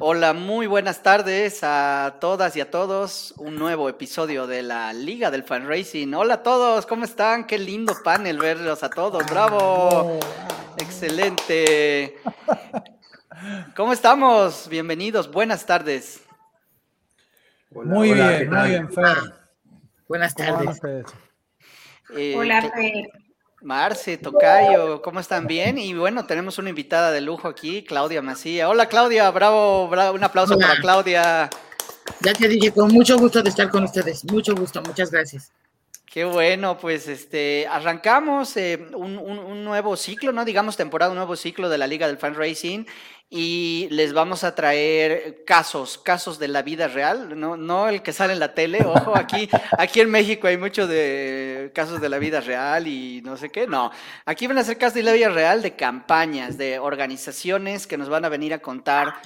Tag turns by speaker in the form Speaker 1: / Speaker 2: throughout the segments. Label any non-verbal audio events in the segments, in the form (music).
Speaker 1: Hola, muy buenas tardes a todas y a todos. Un nuevo episodio de la Liga del Fan Racing. Hola a todos, ¿cómo están? Qué lindo panel verlos a todos. ¡Bravo! Excelente. ¿Cómo estamos? Bienvenidos, buenas tardes.
Speaker 2: muy bien, muy bien, Fer.
Speaker 3: Buenas tardes.
Speaker 4: Eh, Hola, Fer.
Speaker 1: Marce, Tocayo, ¿cómo están? Bien. Y bueno, tenemos una invitada de lujo aquí, Claudia Macía. Hola, Claudia, bravo, bravo un aplauso para Claudia.
Speaker 3: Ya te dije, con mucho gusto de estar con ustedes. Mucho gusto, muchas gracias.
Speaker 1: Qué bueno, pues este arrancamos eh, un, un, nuevo ciclo, ¿no? Digamos temporada, un nuevo ciclo de la Liga del Fan Racing y les vamos a traer casos, casos de la vida real, no, no el que sale en la tele, ojo, aquí, aquí en México hay mucho de casos de la vida real y no sé qué, no, aquí van a ser casos de la vida real de campañas, de organizaciones que nos van a venir a contar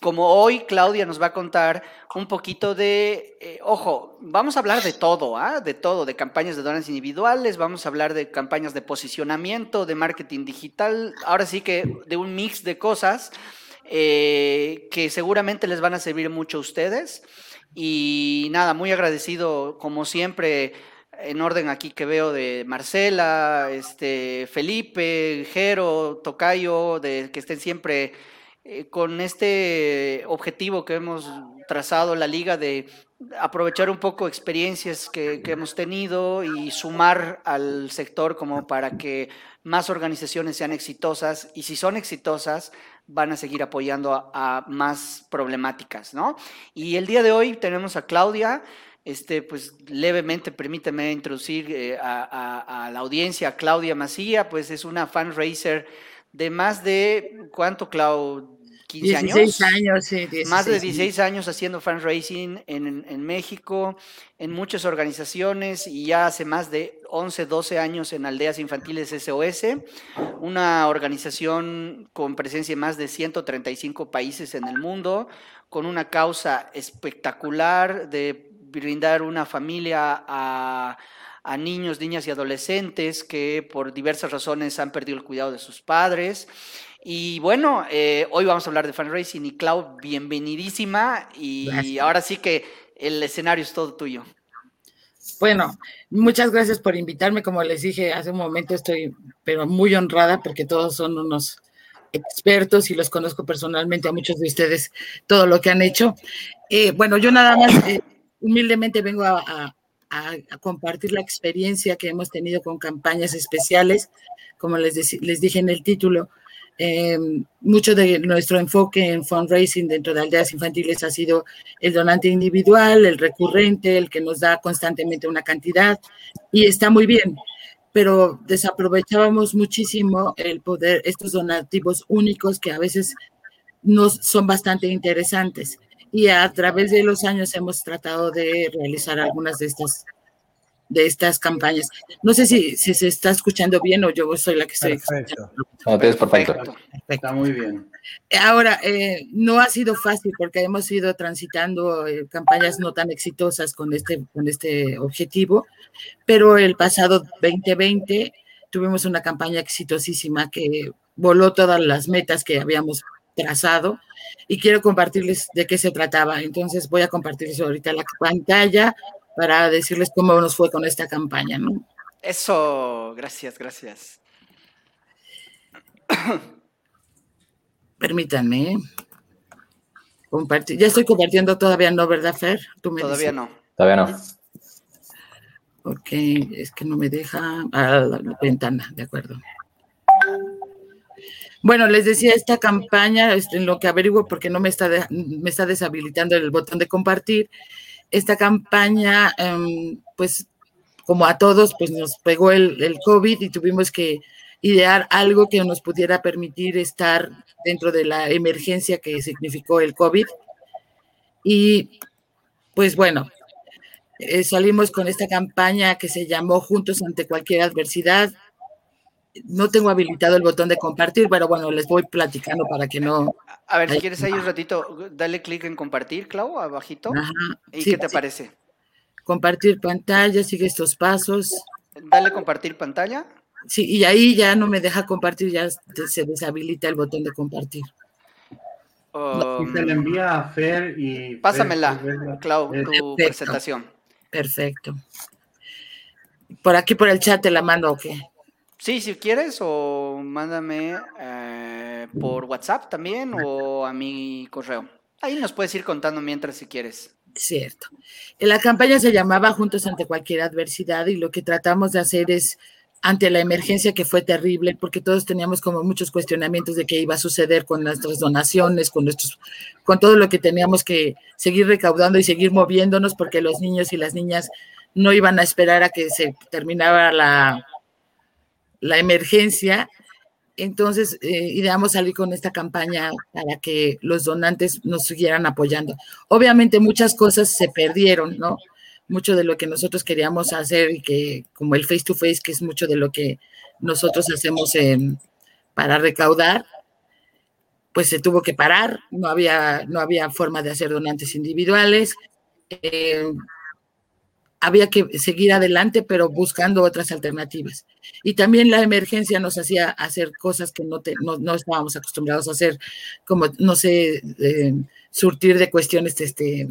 Speaker 1: como hoy Claudia nos va a contar un poquito de, eh, ojo, vamos a hablar de todo, ¿ah? de todo, de campañas de donas individuales, vamos a hablar de campañas de posicionamiento, de marketing digital, ahora sí que de un mix de cosas eh, que seguramente les van a servir mucho a ustedes. Y nada, muy agradecido como siempre en orden aquí que veo de Marcela, este, Felipe, Jero, Tocayo, de que estén siempre eh, con este objetivo que hemos trazado la liga de aprovechar un poco experiencias que, hemos tenido y sumar al sector como para que más organizaciones sean exitosas y si son exitosas van a seguir apoyando a, más problemáticas, ¿no? Y el día de hoy tenemos a Claudia, este, pues levemente permíteme introducir eh, a, la audiencia, Claudia Macía, pues es una fan racer de más de, ¿cuánto, Clau? 15
Speaker 3: 16 años. sí,
Speaker 1: más de 16 años haciendo fundraising en, en México, en muchas organizaciones y ya hace más de 11, 12 años en Aldeas Infantiles SOS, una organización con presencia en más de 135 países en el mundo, con una causa espectacular de brindar una familia a a niños, niñas y adolescentes que por diversas razones han perdido el cuidado de sus padres y bueno, eh, hoy vamos a hablar de fundraising y Clau, bienvenidísima y ahora sí que el escenario es todo tuyo.
Speaker 3: Bueno, muchas gracias por invitarme. Como les dije hace un momento, estoy pero muy honrada porque todos son unos expertos y los conozco personalmente a muchos de ustedes, todo lo que han hecho. Eh, bueno, yo nada más eh, humildemente vengo a, a, compartir la experiencia que hemos tenido con campañas especiales, como les, les dije en el título, eh, mucho de nuestro enfoque en fundraising dentro de aldeas infantiles ha sido el donante individual, el recurrente, el que nos da constantemente una cantidad y está muy bien, pero desaprovechábamos muchísimo el poder, estos donativos únicos que a veces nos son bastante interesantes y a través de los años hemos tratado de realizar algunas de estas de estas campañas. No sé si, si se está escuchando bien o yo soy la que estoy
Speaker 2: perfecto.
Speaker 5: perfecto.
Speaker 2: Está muy bien.
Speaker 3: Ahora, eh, no ha sido fácil porque hemos ido transitando eh, campañas no tan exitosas con este, con este objetivo, pero el pasado 2020 tuvimos una campaña exitosísima que voló todas las metas que habíamos trazado y quiero compartirles de qué se trataba. Entonces voy a compartirles ahorita la pantalla para decirles cómo nos fue con esta campaña, ¿no?
Speaker 1: Eso, gracias, gracias.
Speaker 3: Permítanme compartir. Ya estoy compartiendo todavía, ¿no, verdad, Fer?
Speaker 1: todavía no.
Speaker 5: Todavía no.
Speaker 3: Ok, es que no me deja ah, la, ventana, de acuerdo. Bueno, les decía, esta campaña, este, en lo que averiguo, porque no me está, me está deshabilitando el botón de compartir, esta campaña, em, pues como a todos, pues nos pegó el, el, COVID y tuvimos que idear algo que nos pudiera permitir estar dentro de la emergencia que significó el COVID. Y pues bueno, eh, salimos con esta campaña que se llamó Juntos ante cualquier adversidad, no tengo habilitado el botón de compartir, pero bueno, les voy platicando para que no.
Speaker 1: A ver, si quieres ahí un ratito, dale clic en compartir, Clau, abajito. ¿Y qué te parece?
Speaker 3: Compartir pantalla, sigue estos pasos.
Speaker 1: Dale compartir pantalla.
Speaker 3: Sí, y ahí ya no me deja compartir, ya se deshabilita el botón de compartir.
Speaker 2: Um, se le envía a Fer y...
Speaker 1: Pásamela, Clau, tu presentación.
Speaker 3: Perfecto. Por aquí, por el chat, te la mando o qué?
Speaker 1: Sí, si quieres, o mándame eh, por WhatsApp también o a mi correo. Ahí nos puedes ir contando mientras si quieres.
Speaker 3: Cierto. La campaña se llamaba Juntos ante cualquier adversidad y lo que tratamos de hacer es ante la emergencia que fue terrible, porque todos teníamos como muchos cuestionamientos de qué iba a suceder con nuestras donaciones, con nuestros, con todo lo que teníamos que seguir recaudando y seguir moviéndonos, porque los niños y las niñas no iban a esperar a que se terminara la, la emergencia. Entonces, eh, ideamos salir con esta campaña para que los donantes nos siguieran apoyando. Obviamente muchas cosas se perdieron, ¿no? mucho de lo que nosotros queríamos hacer y que como el face to face, que es mucho de lo que nosotros hacemos para recaudar, pues se tuvo que parar, no había, no había forma de hacer donantes individuales. Eh, había que seguir adelante, pero buscando otras alternativas. Y también la emergencia nos hacía hacer cosas que no, no, estábamos acostumbrados a hacer, como, no sé, surtir de cuestiones este,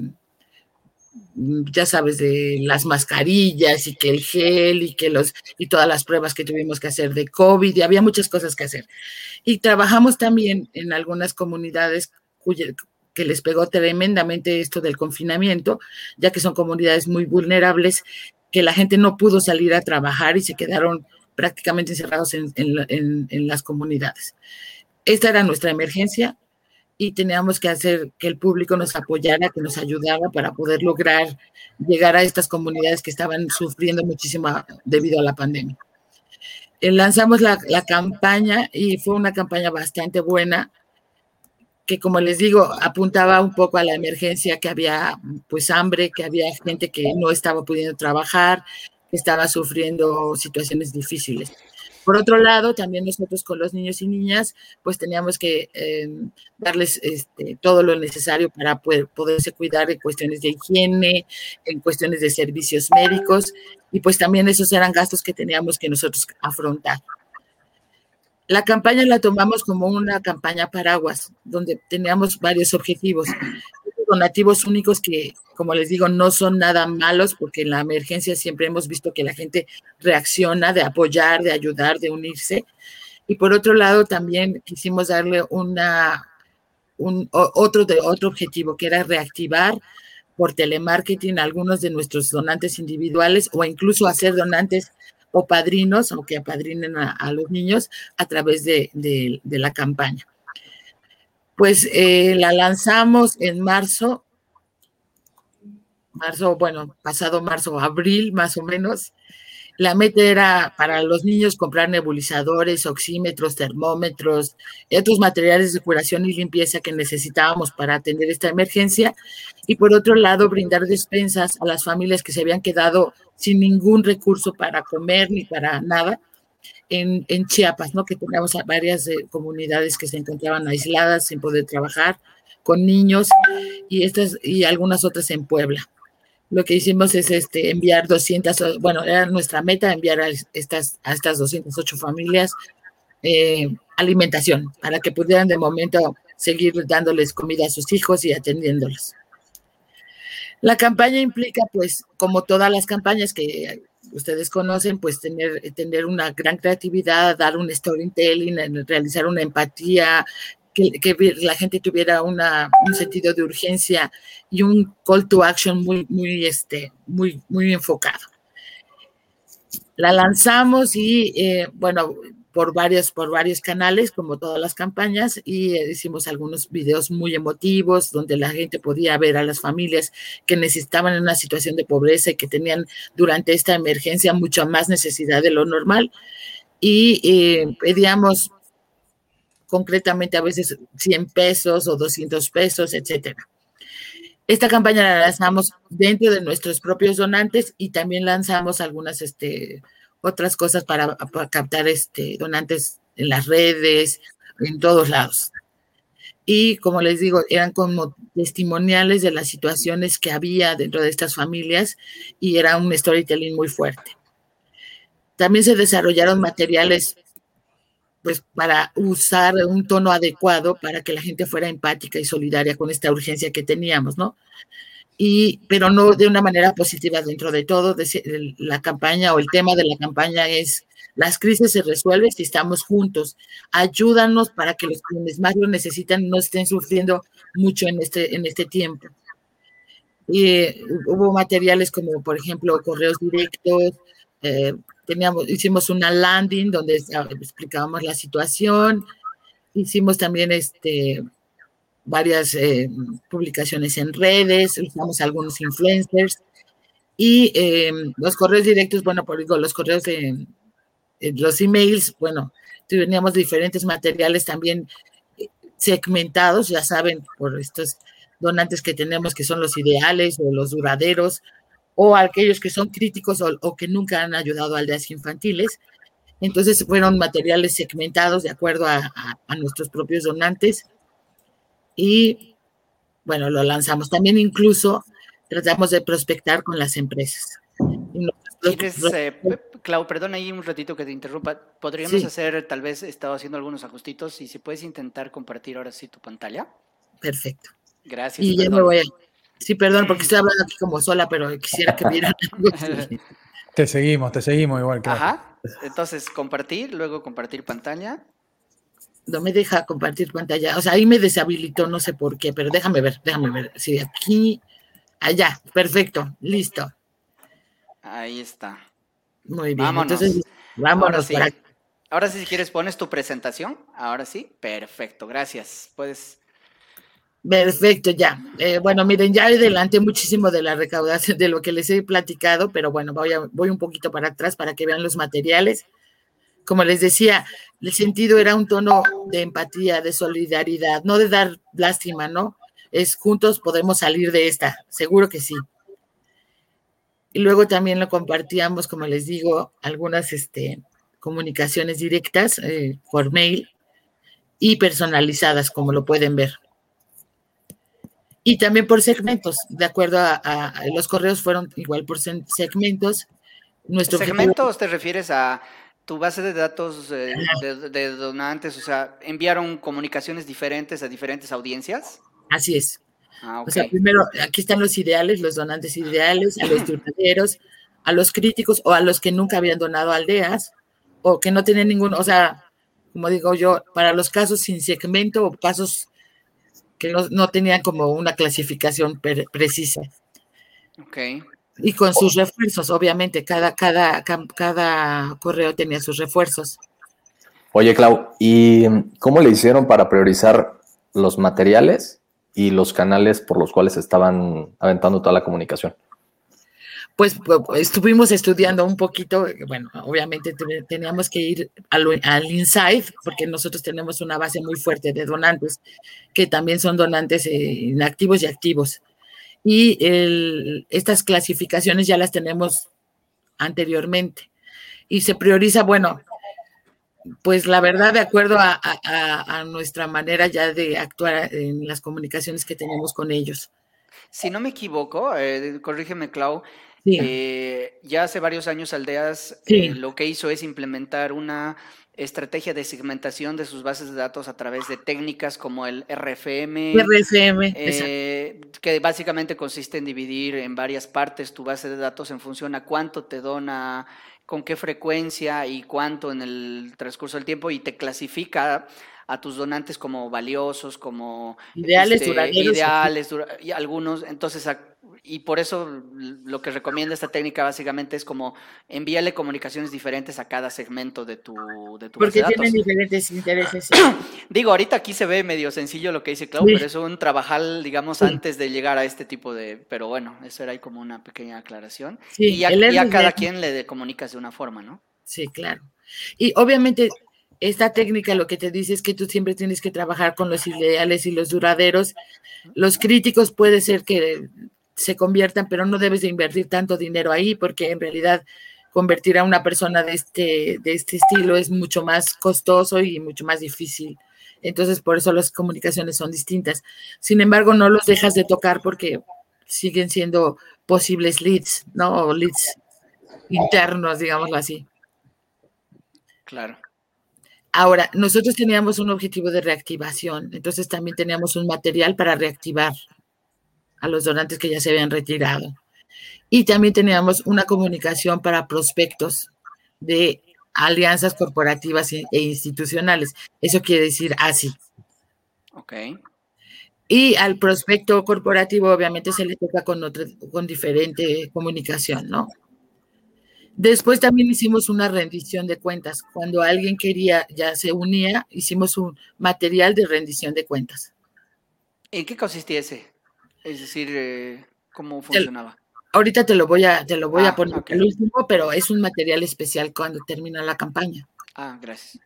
Speaker 3: ya sabes, de las mascarillas y que el gel y que los y todas las pruebas que tuvimos que hacer de COVID y había muchas cosas que hacer. Y trabajamos también en algunas comunidades que les pegó tremendamente esto del confinamiento, ya que son comunidades muy vulnerables, que la gente no pudo salir a trabajar y se quedaron prácticamente encerrados en, las comunidades. Esta era nuestra emergencia, y teníamos que hacer que el público nos apoyara, que nos ayudara para poder lograr llegar a estas comunidades que estaban sufriendo muchísimo debido a la pandemia. Eh, lanzamos la, la campaña y fue una campaña bastante buena que como les digo, apuntaba un poco a la emergencia, que había pues hambre, que había gente que no estaba pudiendo trabajar, que estaba sufriendo situaciones difíciles. Por otro lado, también nosotros con los niños y niñas, pues teníamos que em, darles este, todo lo necesario para poder, poderse cuidar de cuestiones de higiene, en cuestiones de servicios médicos, y pues también esos eran gastos que teníamos que nosotros afrontar. La campaña la tomamos como una campaña paraguas, donde teníamos varios objetivos donativos únicos que, como les digo, no son nada malos, porque en la emergencia siempre hemos visto que la gente reacciona de apoyar, de ayudar, de unirse. Y por otro lado, también quisimos darle una, un, otro, de, otro objetivo, que era reactivar por telemarketing algunos de nuestros donantes individuales o incluso hacer donantes o padrinos, aunque apadrinen a, los niños, a través de, de, la campaña pues eh, la lanzamos en marzo, marzo, bueno, pasado marzo, abril más o menos. La meta era para los niños comprar nebulizadores, oxímetros, termómetros, otros materiales de curación y limpieza que necesitábamos para atender esta emergencia. Y por otro lado, brindar despensas a las familias que se habían quedado sin ningún recurso para comer ni para nada en, Chiapas, ¿no? Que teníamos varias eh, comunidades que se encontraban aisladas sin poder trabajar con niños y estas y algunas otras en Puebla. Lo que hicimos es este enviar 200, bueno, era nuestra meta enviar a estas a estas 208 familias eh, alimentación para que pudieran de momento seguir dándoles comida a sus hijos y atendiéndolos. La campaña implica, pues, como todas las campañas que ustedes conocen, pues tener, tener una gran creatividad, dar un storytelling, realizar una empatía, que, la gente tuviera una, un sentido de urgencia y un call to action muy, muy, este, muy, muy enfocado. La lanzamos y, eh, bueno, por varios, por varios canales, como todas las campañas, y eh, hicimos algunos videos muy emotivos donde la gente podía ver a las familias que necesitaban en una situación de pobreza y que tenían durante esta emergencia mucha más necesidad de lo normal. Y eh, pedíamos concretamente a veces 100 pesos o 200 pesos, etcétera. Esta campaña la lanzamos dentro de nuestros propios donantes y también lanzamos algunas este, otras cosas para, captar este, donantes en las redes, en todos lados. Y como les digo, eran como testimoniales de las situaciones que había dentro de estas familias y era un storytelling muy fuerte. También se desarrollaron materiales pues para usar un tono adecuado para que la gente fuera empática y solidaria con esta urgencia que teníamos, ¿no? Y, pero no de una manera positiva dentro de todo. la campaña o el tema de la campaña es las crisis se resuelven si estamos juntos. Ayúdanos para que los quienes más lo necesitan no estén sufriendo mucho en este, en este tiempo. Hubo materiales como, por ejemplo, correos directos, eh, teníamos, hicimos una landing donde explicábamos la situación, hicimos también este, varias eh, publicaciones en redes, usamos algunos influencers y eh, los correos directos, bueno, por digo, los correos de los emails, bueno, teníamos diferentes materiales también segmentados, ya saben, por estos donantes que tenemos que son los ideales o los duraderos, o aquellos que son críticos o, que nunca han ayudado a aldeas infantiles. Entonces fueron materiales segmentados de acuerdo a, nuestros propios donantes y bueno, lo lanzamos. También incluso tratamos de prospectar con las empresas.
Speaker 1: Eh, Clau, perdón ahí un ratito que te interrumpa. Podríamos hacer, tal vez he estado haciendo algunos ajustitos y si puedes intentar compartir ahora sí tu pantalla.
Speaker 3: Perfecto.
Speaker 1: Gracias.
Speaker 3: Y ya me voy a, Sí, perdón, porque (laughs) estoy hablando aquí como sola, pero quisiera que vieran (laughs)
Speaker 5: Te seguimos, te seguimos igual que.
Speaker 1: Ajá. Entonces, compartir, luego compartir pantalla.
Speaker 3: No me deja compartir pantalla. O sea, ahí me deshabilitó, no sé por qué, pero déjame ver, déjame ver. Sí, aquí, allá, perfecto, listo.
Speaker 1: Ahí está.
Speaker 3: Muy bien. Vámonos. Entonces, vámonos.
Speaker 1: Ahora sí. Ahora sí, si quieres, pones tu presentación. Ahora sí, perfecto, gracias. Puedes
Speaker 3: Perfecto, ya. Eh, bueno, miren, ya adelante muchísimo de la recaudación de lo que les he platicado, pero bueno, voy, voy un poquito para atrás para que vean los materiales. Como les decía, el sentido era un tono de empatía, de solidaridad, no de dar lástima, ¿no? Es juntos podemos salir de esta, seguro que sí. Y luego también lo compartíamos, como les digo, algunas este, comunicaciones directas eh, por mail y personalizadas, como lo pueden ver y también por segmentos, de acuerdo a, los correos fueron igual por segmentos.
Speaker 1: ¿Segmentos te refieres a tu base de datos eh, de, donantes? O sea, ¿enviaron comunicaciones diferentes a diferentes audiencias?
Speaker 3: Así es. Ah, o sea, primero, aquí están los ideales, los donantes ideales, a los donaderos, a los críticos o a los que nunca habían donado aldeas o que no tienen ningún, o sea, como digo yo, para los casos sin segmento o casos que no, tenían como una clasificación precisa.
Speaker 1: Ok.
Speaker 3: Y con sus refuerzos, obviamente, cada, cada, cada correo tenía sus refuerzos.
Speaker 6: Oye, Clau, ¿y cómo le hicieron para priorizar los materiales y los canales por los cuales estaban aventando toda la comunicación?
Speaker 3: pues, estuvimos estudiando un poquito, bueno, obviamente teníamos que ir al, al, inside, porque nosotros tenemos una base muy fuerte de donantes, que también son donantes eh, inactivos y activos. Y estas clasificaciones ya las tenemos anteriormente. Y se prioriza, bueno, pues la verdad, de acuerdo a, nuestra manera ya de actuar en las comunicaciones que tenemos con ellos.
Speaker 1: Si no me equivoco, eh, corrígeme, Clau, eh, ya hace varios años Aldeas eh, lo que hizo es implementar una estrategia de segmentación de sus bases de datos a través de técnicas como el RFM,
Speaker 3: RFM
Speaker 1: eh, que básicamente consiste en dividir en varias partes tu base de datos en función a cuánto te dona, con qué frecuencia y cuánto en el transcurso del tiempo y te clasifica a tus donantes como valiosos, como
Speaker 3: ideales, este,
Speaker 1: ideales y algunos. Entonces, y por eso lo que recomienda esta técnica básicamente es como envíale comunicaciones diferentes a cada segmento de tu, de tu
Speaker 3: Porque tienen diferentes intereses. (clears throat)
Speaker 1: Digo, ahorita aquí se ve medio sencillo lo que dice Clau, pero es un trabajar, digamos, antes de llegar a este tipo de. Pero bueno, eso era ahí como una pequeña aclaración. y ya, a cada quien le comunicas de una forma, ¿no?
Speaker 3: Sí, claro. Y obviamente esta técnica lo que te dice es que tú siempre tienes que trabajar con los ideales y los duraderos. Los críticos puede ser que se conviertan, pero no debes de invertir tanto dinero ahí porque en realidad convertir a una persona de este, de este estilo es mucho más costoso y mucho más difícil. Entonces, por eso las comunicaciones son distintas. Sin embargo, no los dejas de tocar porque siguen siendo posibles leads, ¿no? O leads internos, digámoslo así.
Speaker 1: Claro.
Speaker 3: Ahora, nosotros teníamos un objetivo de reactivación, entonces también teníamos un material para reactivar a los donantes que ya se habían retirado. Y también teníamos una comunicación para prospectos de alianzas corporativas e institucionales. Eso quiere decir así.
Speaker 1: Ok.
Speaker 3: Y al prospecto corporativo obviamente se le toca con, otra, con diferente comunicación, ¿no? Después también hicimos una rendición de cuentas. Cuando alguien quería, ya se unía, hicimos un material de rendición de cuentas.
Speaker 1: ¿En qué consistía ese? Es decir, eh, ¿cómo funcionaba?
Speaker 3: ahorita te lo voy a, te lo voy a
Speaker 1: Ah,
Speaker 3: poner
Speaker 1: ok.
Speaker 3: el último, pero es un material especial cuando termina la campaña.
Speaker 1: Ah, gracias.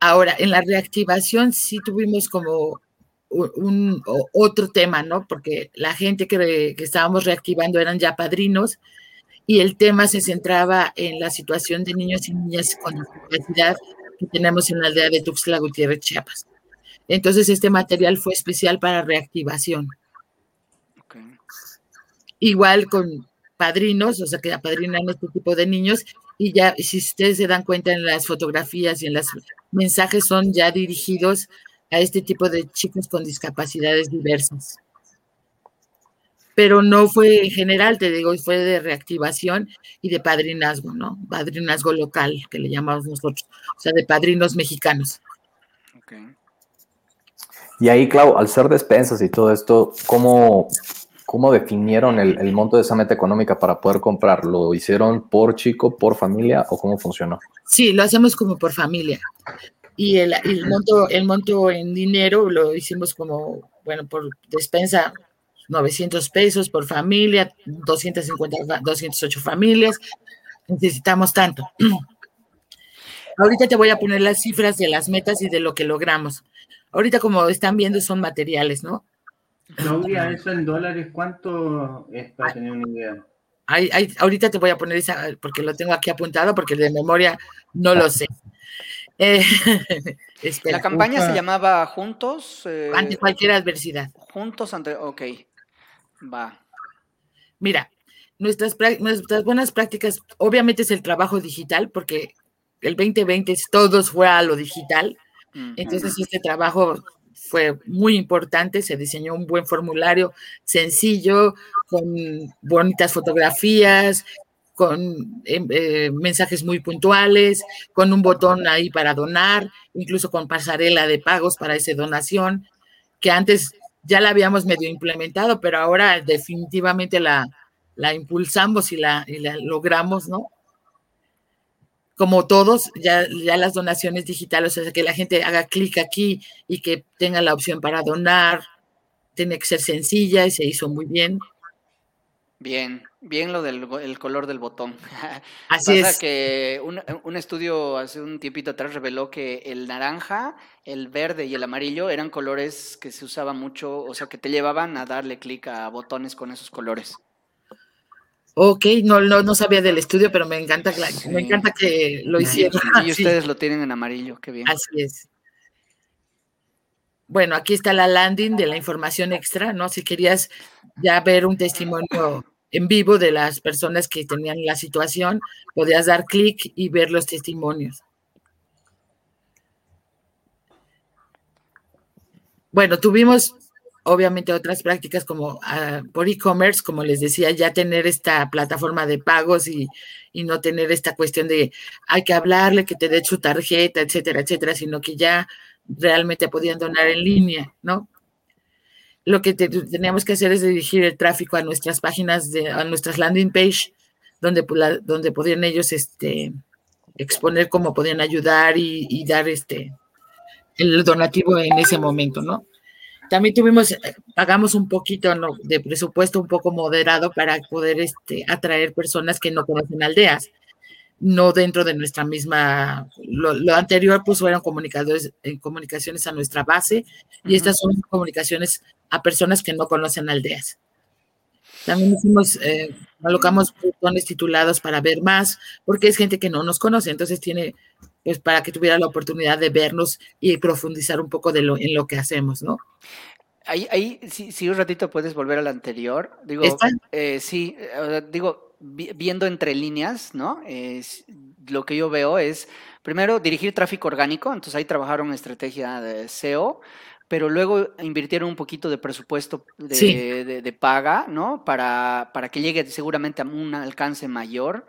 Speaker 3: Ahora, en la reactivación sí tuvimos como un, otro tema, ¿no? Porque la gente que, que estábamos reactivando eran ya padrinos y el tema se centraba en la situación de niños y niñas con discapacidad que tenemos en la aldea de Tuxtla Gutiérrez, Chiapas. Entonces, este material fue especial para reactivación. Igual con padrinos, o sea, que apadrinan este tipo de niños y ya, si ustedes se dan cuenta en las fotografías y en los mensajes son ya dirigidos a este tipo de chicos con discapacidades diversas. Pero no fue en general, te digo, fue de reactivación y de padrinazgo, ¿no? Padrinazgo local, que le llamamos nosotros, o sea, de padrinos mexicanos.
Speaker 1: ok.
Speaker 6: Y ahí, Clau, al ser despensas y todo esto, ¿cómo, cómo definieron el, el monto de esa meta económica para poder comprar? ¿Lo hicieron por chico, por familia o cómo funcionó?
Speaker 3: Sí, lo hacemos como por familia. Y el, el monto, el monto en dinero lo hicimos como, bueno, por despensa, 900 pesos por familia, 250, fa- 208 familias. Necesitamos tanto. (clears throat) Ahorita te voy a poner las cifras de las metas y de lo que logramos. Ahorita, como están viendo, son materiales, ¿no?
Speaker 2: Claudia, eso en dólares, ¿cuánto es para tener una idea?
Speaker 3: Ahí- ahí- ahorita te voy a poner esa, porque lo tengo aquí apuntado, porque de memoria no lo sé. (laughs) Eh. (laughs)
Speaker 1: La campaña se llamaba Juntos. eh,
Speaker 3: ante cualquier adversidad.
Speaker 1: Juntos ante. Ok. Va.
Speaker 3: Mira, nuestras, nuestras buenas prácticas, obviamente es el trabajo digital, porque el 2020 es- todos fue a lo digital, entonces este trabajo fue muy importante, se diseñó un buen formulario sencillo, con bonitas fotografías, con em, eh, mensajes muy puntuales, con un botón ahí para donar, incluso con pasarela de pagos para esa donación, que antes ya la habíamos medio implementado, pero ahora definitivamente la, la impulsamos y la, y la logramos, ¿no? Como todos, ya, ya las donaciones digitales, o sea, que la gente haga clic aquí y que tenga la opción para donar, tiene que ser sencilla y se hizo muy bien.
Speaker 1: Bien, bien lo del el color del botón. (laughs)
Speaker 3: Así
Speaker 1: Pasa
Speaker 3: es.
Speaker 1: que un, un estudio hace un tiempito atrás reveló que el naranja, el verde y el amarillo eran colores que se usaban mucho, o sea, que te llevaban a darle clic a botones con esos colores.
Speaker 3: Ok, no, no, no sabía del estudio, pero me encanta, que
Speaker 1: Sí.
Speaker 3: me encanta que lo hicieron.
Speaker 1: Y (laughs) ustedes lo tienen en amarillo, qué bien.
Speaker 3: Así es. Bueno, aquí está la landing de la información extra, ¿no? Si querías ya ver un testimonio en vivo de las personas que tenían la situación, podías dar clic y ver los testimonios. Bueno, tuvimos obviamente otras prácticas como ah, por e-commerce, como les decía, ya tener esta plataforma de pagos y, y no tener esta cuestión de hay que hablarle, que te dé su tarjeta, etcétera, etcétera, sino que ya realmente podían donar en línea, ¿no? Lo que te- teníamos que hacer es dirigir el tráfico a nuestras páginas, de, a nuestras landing page, donde, pu- la- donde podían ellos este, exponer cómo podían ayudar y, y dar este, el donativo en ese momento, ¿no? También tuvimos, pagamos un poquito ¿no? de presupuesto un poco moderado para poder este, atraer personas que no conocen aldeas, no dentro de nuestra misma, lo, lo anterior pues fueron comunicadores, eh, comunicaciones a nuestra base y estas son comunicaciones a personas que no conocen aldeas. También hicimos, eh, colocamos botones titulados para ver más, porque es gente que no nos conoce, entonces tiene, pues para que tuviera la oportunidad de vernos y profundizar un poco de lo, en lo que hacemos, ¿no?
Speaker 1: Ahí, ahí, sí, sí, un ratito puedes volver al anterior. Digo, eh, sí, eh, digo, viendo entre líneas, ¿no? Es, lo que yo veo es, primero, dirigir tráfico orgánico, entonces ahí trabajaron estrategia de SEO, pero luego invirtieron un poquito de presupuesto de, paga, ¿no? Para, para, que llegue seguramente a un alcance mayor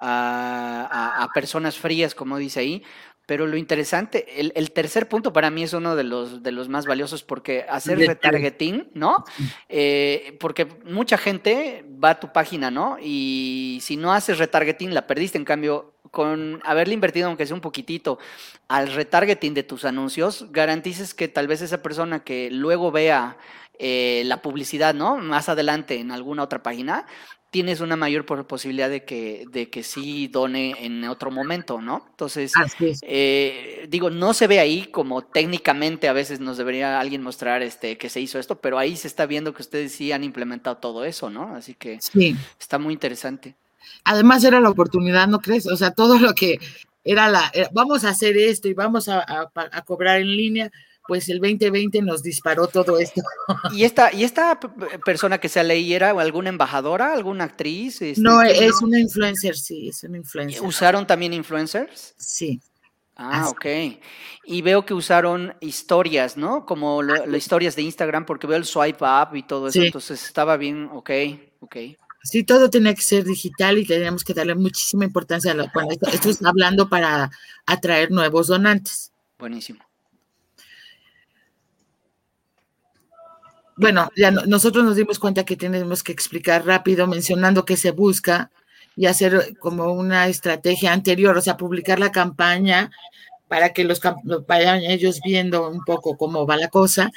Speaker 1: a, a, personas frías, como dice ahí. Pero lo interesante, el, el, tercer punto para mí es uno de los, de los más valiosos porque hacer retargeting, ¿no? Eh, porque mucha gente va a tu página, ¿no? Y si no haces retargeting, la perdiste. En cambio, con haberle invertido, aunque sea un poquitito, al retargeting de tus anuncios, garantices que tal vez esa persona que luego vea eh, la publicidad, ¿no? Más adelante en alguna otra página, tienes una mayor posibilidad de que, de que sí done en otro momento, ¿no? Entonces, eh, digo, no se ve ahí como técnicamente a veces nos debería alguien mostrar este que se hizo esto, pero ahí se está viendo que ustedes sí han implementado todo eso, ¿no? Así que está muy interesante.
Speaker 3: Además era la oportunidad, ¿no crees? O sea, todo lo que era la, vamos a hacer esto y vamos a, a cobrar en línea, pues el 2020 nos disparó todo esto.
Speaker 1: ¿Y esta, y esta persona que se leí era alguna embajadora, alguna actriz?
Speaker 3: Este, no, es una influencer, sí, es una influencer.
Speaker 1: ¿Usaron también influencers?
Speaker 3: Sí.
Speaker 1: Ah, ok. Y veo que usaron historias, ¿no? Como las historias de Instagram, porque veo el swipe up y todo eso, entonces estaba bien, ok, ok.
Speaker 3: Sí, todo tenía que ser digital y teníamos que darle muchísima importancia a lo, bueno, esto es hablando para atraer nuevos donantes.
Speaker 1: Buenísimo.
Speaker 3: bueno, ya nosotros nos dimos cuenta que tenemos que explicar rápido, mencionando qué se busca y hacer como una estrategia anterior, o sea, publicar la campaña para que los vayan ellos viendo un poco cómo va la cosa.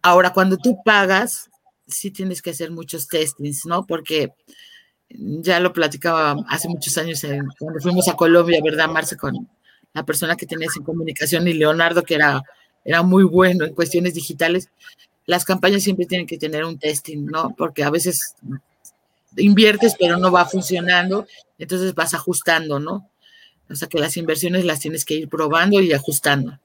Speaker 3: Ahora, cuando tú pagas, sí tienes que hacer muchos testings, ¿no? Porque ya lo platicaba hace muchos años cuando fuimos a Colombia, ¿verdad, Marce? Con la persona que tenías en comunicación y Leonardo, que era, era muy bueno en cuestiones digitales las campañas siempre tienen que tener un testing, ¿no? Porque a veces inviertes pero no va funcionando, entonces vas ajustando, ¿no? O sea que las inversiones las tienes que ir probando y ajustando.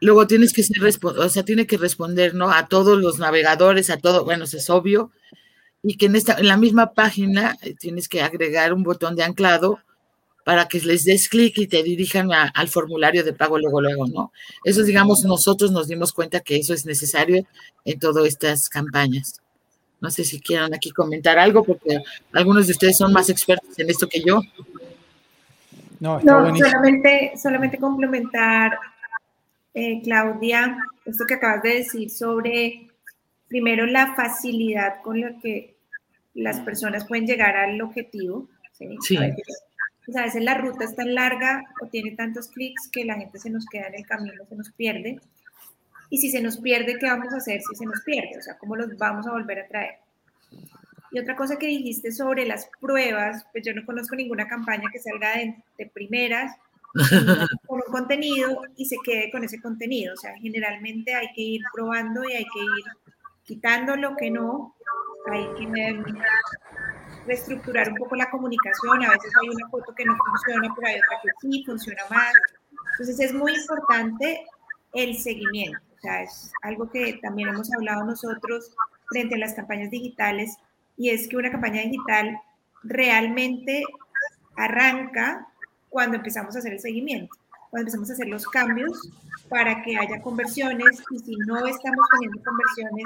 Speaker 3: Luego tienes que ser, o sea, tiene que responder, ¿no? A todos los navegadores, a todo, bueno, eso es obvio, y que en esta, en la misma página eh, tienes que agregar un botón de anclado para que les des clic y te dirijan al formulario de pago luego, luego, ¿no? Eso, digamos, nosotros nos dimos cuenta que eso es necesario en todas estas campañas. No sé si quieran aquí comentar algo, porque algunos de ustedes son más expertos en esto que yo.
Speaker 4: No, solamente, solamente complementar, eh, Claudia, esto que acabas de decir sobre, primero, la facilidad con la que las personas pueden llegar al objetivo. Sí. sí pues a veces la ruta es tan larga o tiene tantos clics que la gente se nos queda en el camino, se nos pierde. Y si se nos pierde, ¿qué vamos a hacer si se nos pierde? O sea, ¿cómo los vamos a volver a traer? Y otra cosa que dijiste sobre las pruebas, pues yo no conozco ninguna campaña que salga de, primeras (laughs) con un contenido y se quede con ese contenido. O sea, generalmente hay que ir probando y hay que ir quitando lo que no, hay que reestructurar un poco la comunicación. A veces hay una foto que no funciona, pero hay otra que sí funciona más. Entonces es muy importante el seguimiento. O sea, es algo que también hemos hablado nosotros frente a las campañas digitales y es que una campaña digital realmente arranca cuando empezamos a hacer el seguimiento, cuando empezamos a hacer los cambios para que haya conversiones y si no estamos teniendo conversiones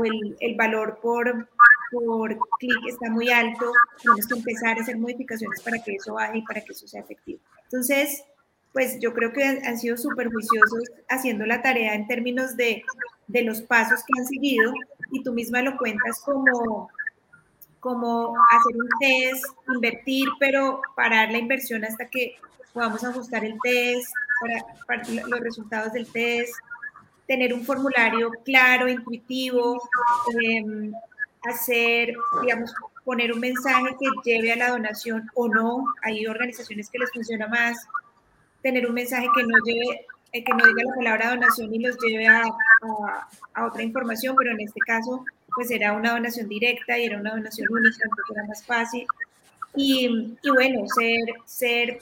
Speaker 4: o el, el valor por por clic está muy alto, tenemos que empezar a hacer modificaciones para que eso baje y para que eso sea efectivo. Entonces, pues yo creo que han sido súper juiciosos haciendo la tarea en términos de, de, los pasos que han seguido y tú misma lo cuentas como, como hacer un test, invertir, pero parar la inversión hasta que podamos ajustar el test, para, los resultados del test, tener un formulario claro, intuitivo, eh, hacer, digamos, poner un mensaje que lleve a la donación o no. Hay organizaciones que les funciona más tener un mensaje que no lleve, eh, que no diga la palabra donación y los lleve a, a, otra información, pero en este caso, pues era una donación directa y era una donación única, entonces era más fácil. Y, y bueno, ser, ser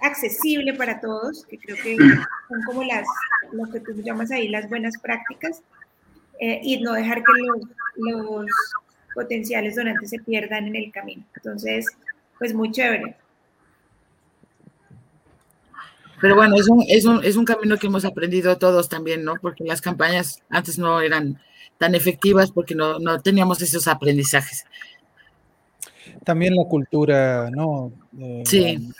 Speaker 4: accesible para todos, que creo que son como las, lo que tú llamas ahí las buenas prácticas, eh, y no dejar que los, los potenciales donantes se pierdan en el camino. Entonces, pues muy chévere.
Speaker 3: Pero bueno, es un, es, un, es un camino que hemos aprendido todos también, ¿no? Porque las campañas antes no eran tan efectivas porque no, no teníamos esos aprendizajes.
Speaker 5: También la cultura, ¿no?
Speaker 3: sí.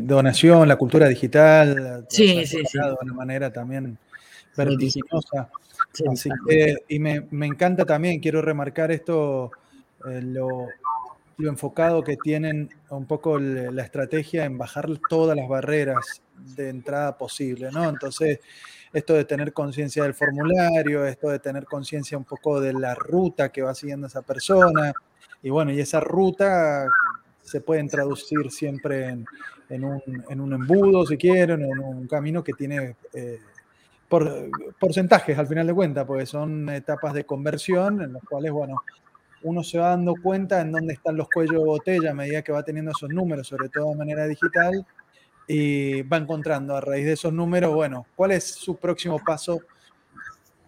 Speaker 5: donación, la cultura digital.
Speaker 3: Sí, sí, sí.
Speaker 5: De una manera también vertiginosa. Así que, y me, me, encanta también, quiero remarcar esto, eh, lo, lo, enfocado que tienen un poco la estrategia en bajar todas las barreras de entrada posible, ¿no? Entonces, esto de tener conciencia del formulario, esto de tener conciencia un poco de la ruta que va siguiendo esa persona, y bueno, y esa ruta se pueden traducir siempre en, en, un, en un, embudo, si quieren, en un camino que tiene eh, por, porcentajes al final de cuentas, porque son etapas de conversión en las cuales, bueno, uno se va dando cuenta en dónde están los cuellos de botella a medida que va teniendo esos números, sobre todo de manera digital, y va encontrando a raíz de esos números, bueno, cuál es su próximo paso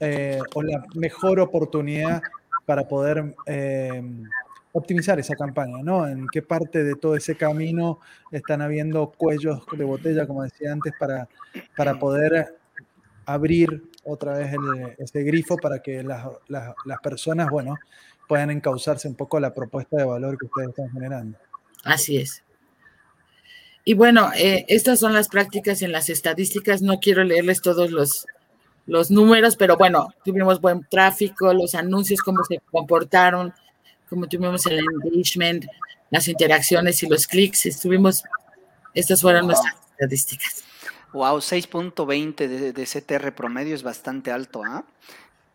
Speaker 5: eh, o la mejor oportunidad para poder eh, optimizar esa campaña, ¿no? En qué parte de todo ese camino están habiendo cuellos de botella, como decía antes, para, para poder abrir otra vez ese grifo para que las, las, las personas, bueno, puedan encauzarse un poco la propuesta de valor que ustedes están generando.
Speaker 3: Así es. Y bueno, eh, estas son las prácticas en las estadísticas. No quiero leerles todos los, los números, pero bueno, tuvimos buen tráfico, los anuncios, cómo se comportaron, cómo tuvimos el engagement, las interacciones y los clics. Estuvimos, estas fueron nuestras estadísticas.
Speaker 1: Wow, 6.20 de, de, CTR promedio es bastante alto, ¿ah?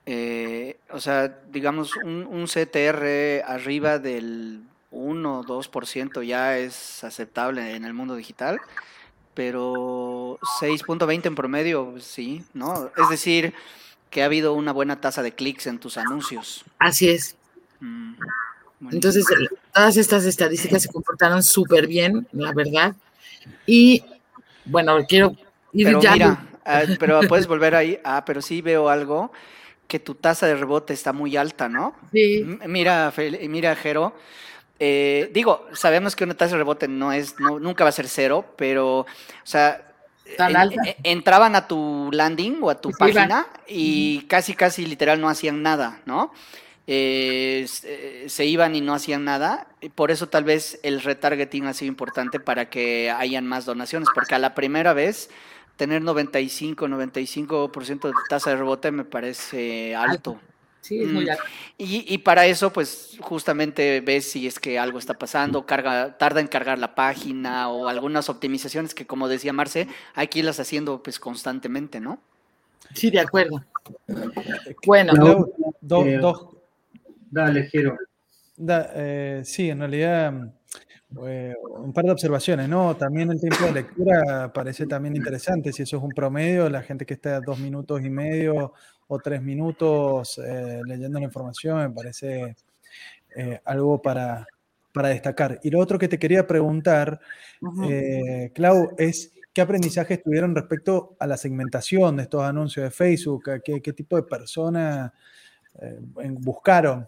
Speaker 1: eh, o sea, digamos, un, un CTR arriba del 1 o 2% ya es aceptable en el mundo digital, pero 6.20 en promedio, sí, ¿no? Es decir, que ha habido una buena tasa de clics en tus anuncios.
Speaker 3: Así es. Mm, Entonces, todas estas estadísticas se comportaron súper bien, la verdad. Y bueno, quiero
Speaker 1: ir pero Mira, ah, pero puedes volver ahí. Ah, pero sí veo algo que tu tasa de rebote está muy alta, ¿no?
Speaker 3: Sí.
Speaker 1: Mira, mira, Jero, eh, digo, sabemos que una tasa de rebote no es, nunca va a ser cero, pero, o sea, entraban a tu landing o a tu página y casi, casi literal no hacían nada, ¿no? Eh, eh, se iban y no hacían nada. Por eso tal vez el retargeting ha sido importante para que hayan más donaciones, porque a la primera vez tener 95, 95% de tasa de rebote me parece alto.
Speaker 3: Sí, es muy mm.
Speaker 1: Y, y, para eso, pues justamente ves si es que algo está pasando, carga, tarda en cargar la página o algunas optimizaciones que, como decía Marce, hay que irlas haciendo pues constantemente, ¿no?
Speaker 3: Sí, de acuerdo. Bueno,
Speaker 2: dos. Dale, Jero.
Speaker 5: Eh, sí, en realidad eh, un par de observaciones, ¿no? También el tiempo de lectura parece también interesante. Si eso es un promedio, la gente que está a dos minutos y medio o tres minutos eh, leyendo la información, me parece eh, algo para, para, destacar. Y lo otro que te quería preguntar, eh, Clau, es qué aprendizajes tuvieron respecto a la segmentación de estos anuncios de Facebook, qué, qué tipo de personas buscaron.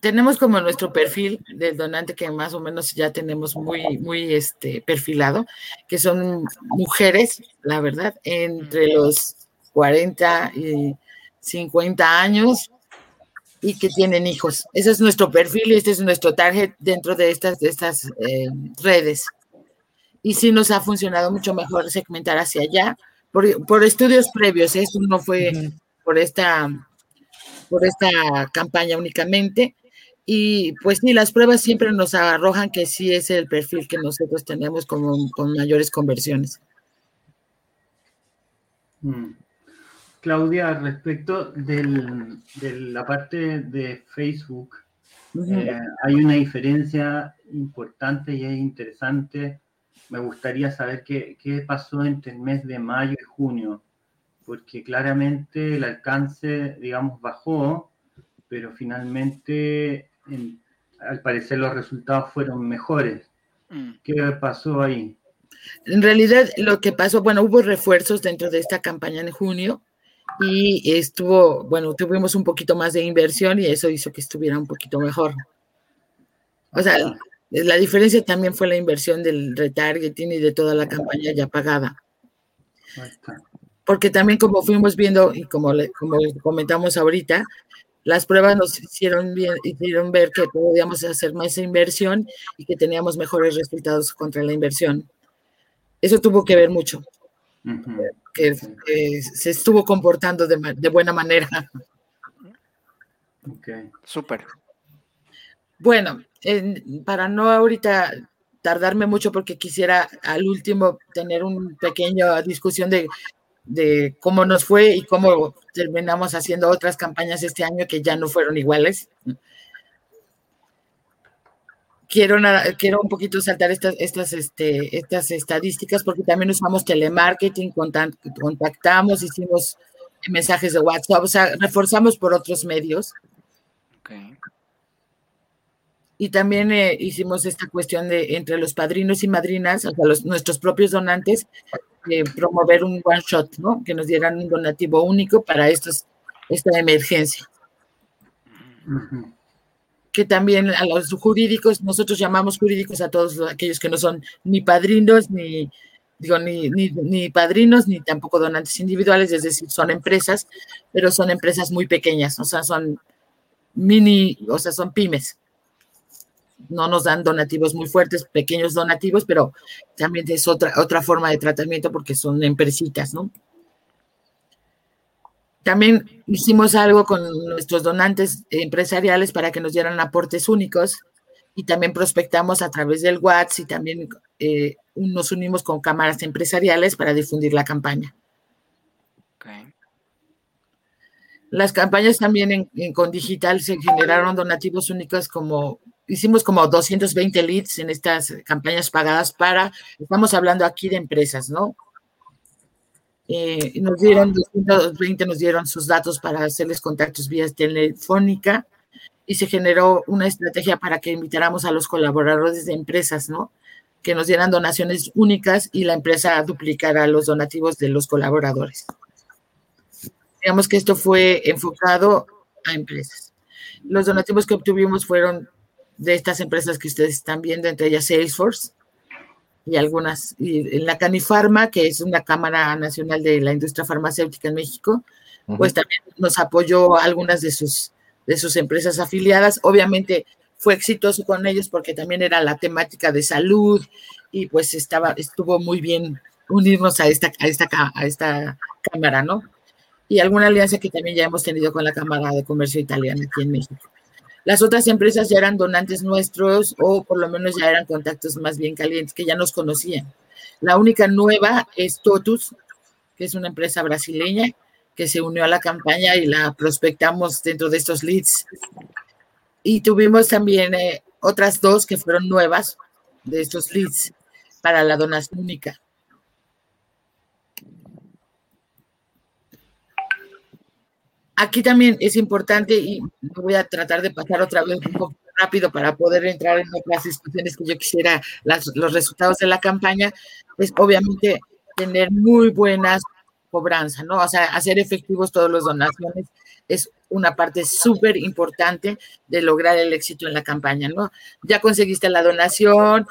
Speaker 3: tenemos como nuestro perfil del donante que más o menos ya tenemos muy, muy este, perfilado, que son mujeres, la verdad, entre los 40 y 50 años y que tienen hijos. Ese es nuestro perfil y este es nuestro target dentro de estas, de estas eh, redes. Y sí nos ha funcionado mucho mejor segmentar hacia allá por, por estudios previos. Esto no fue por esta, por esta campaña únicamente. Y pues sí, las pruebas siempre nos arrojan que sí es el perfil que nosotros tenemos con, con mayores conversiones.
Speaker 2: Mm. Claudia, respecto del, de la parte de Facebook, eh, hay una diferencia importante y es interesante. Me gustaría saber qué, qué, pasó entre el mes de mayo y junio, porque claramente el alcance, digamos, bajó, pero finalmente, al parecer, los resultados fueron mejores. Mm. ¿Qué pasó ahí?
Speaker 3: En realidad, lo que pasó, bueno, hubo refuerzos dentro de esta campaña en junio y estuvo, bueno, tuvimos un poquito más de inversión y eso hizo que estuviera un poquito mejor. O sea, la diferencia también fue la inversión del retargeting y de toda la campaña ya pagada. Porque también como fuimos viendo y como, como comentamos ahorita, las pruebas nos hicieron, bien, hicieron ver que podíamos hacer más inversión y que teníamos mejores resultados contra la inversión. Eso tuvo que ver mucho que, se estuvo comportando de, de buena manera.
Speaker 1: Ok, súper.
Speaker 3: Bueno, para no ahorita tardarme mucho porque quisiera al último tener una pequeña discusión de, de, cómo nos fue y cómo terminamos haciendo otras campañas este año que ya no fueron iguales quiero, quiero un poquito saltar estas, estas, este, estas estadísticas porque también usamos telemarketing, contactamos, hicimos mensajes de WhatsApp, o sea, reforzamos por otros medios. Y también eh, hicimos esta cuestión de entre los padrinos y madrinas, o sea, los, nuestros propios donantes, promover un one shot, ¿no? Que nos dieran un donativo único para estos, esta emergencia que también a los jurídicos, nosotros llamamos jurídicos a todos aquellos que no son ni padrinos, ni, digo, ni, ni, padrinos, ni tampoco donantes individuales, es decir, son empresas, pero son empresas muy pequeñas, o sea, son mini, o sea, son pymes. No nos dan donativos muy fuertes, pequeños donativos, pero también es otra, otra forma de tratamiento porque son empresitas, ¿no? También hicimos algo con nuestros donantes empresariales para que nos dieran aportes únicos y también prospectamos a través del WhatsApp y también eh, nos unimos con cámaras empresariales para difundir la campaña. Las campañas también en, con digital se generaron donativos únicos como hicimos como 220 leads en estas campañas pagadas para, estamos hablando aquí de empresas, ¿no? Eh, nos dieron 220, nos dieron sus datos para hacerles contactos vía telefónica y se generó una estrategia para que invitáramos a los colaboradores de empresas, ¿no? Que nos dieran donaciones únicas y la empresa duplicara los donativos de los colaboradores. Digamos que esto fue enfocado a empresas. Los donativos que obtuvimos fueron de estas empresas que ustedes están viendo, entre ellas Salesforce, y algunas, y en la Canifarma, que es una Cámara Nacional de la Industria Farmacéutica en México, pues también nos apoyó algunas de sus, de sus empresas afiliadas. Obviamente fue exitoso con ellos porque también era la temática de salud y pues estaba, estuvo muy bien unirnos a esta, a esta, a esta cámara, ¿no? Y alguna alianza que también ya hemos tenido con la Cámara de Comercio Italiana aquí en México. Las otras empresas ya eran donantes nuestros o por lo menos ya eran contactos más bien calientes que ya nos conocían. La única nueva es Totus, que es una empresa brasileña que se unió a la campaña y la prospectamos dentro de estos leads. Y tuvimos también eh, otras dos que fueron nuevas de estos leads para la donación única. Aquí también es importante y voy a tratar de pasar otra vez un poco rápido para poder entrar en otras discusiones que yo quisiera, los resultados de la campaña, es obviamente tener muy buenas cobranzas, ¿no? O sea, hacer efectivos todos los donaciones es una parte súper importante de lograr el éxito en la campaña, ¿no? Ya conseguiste la donación,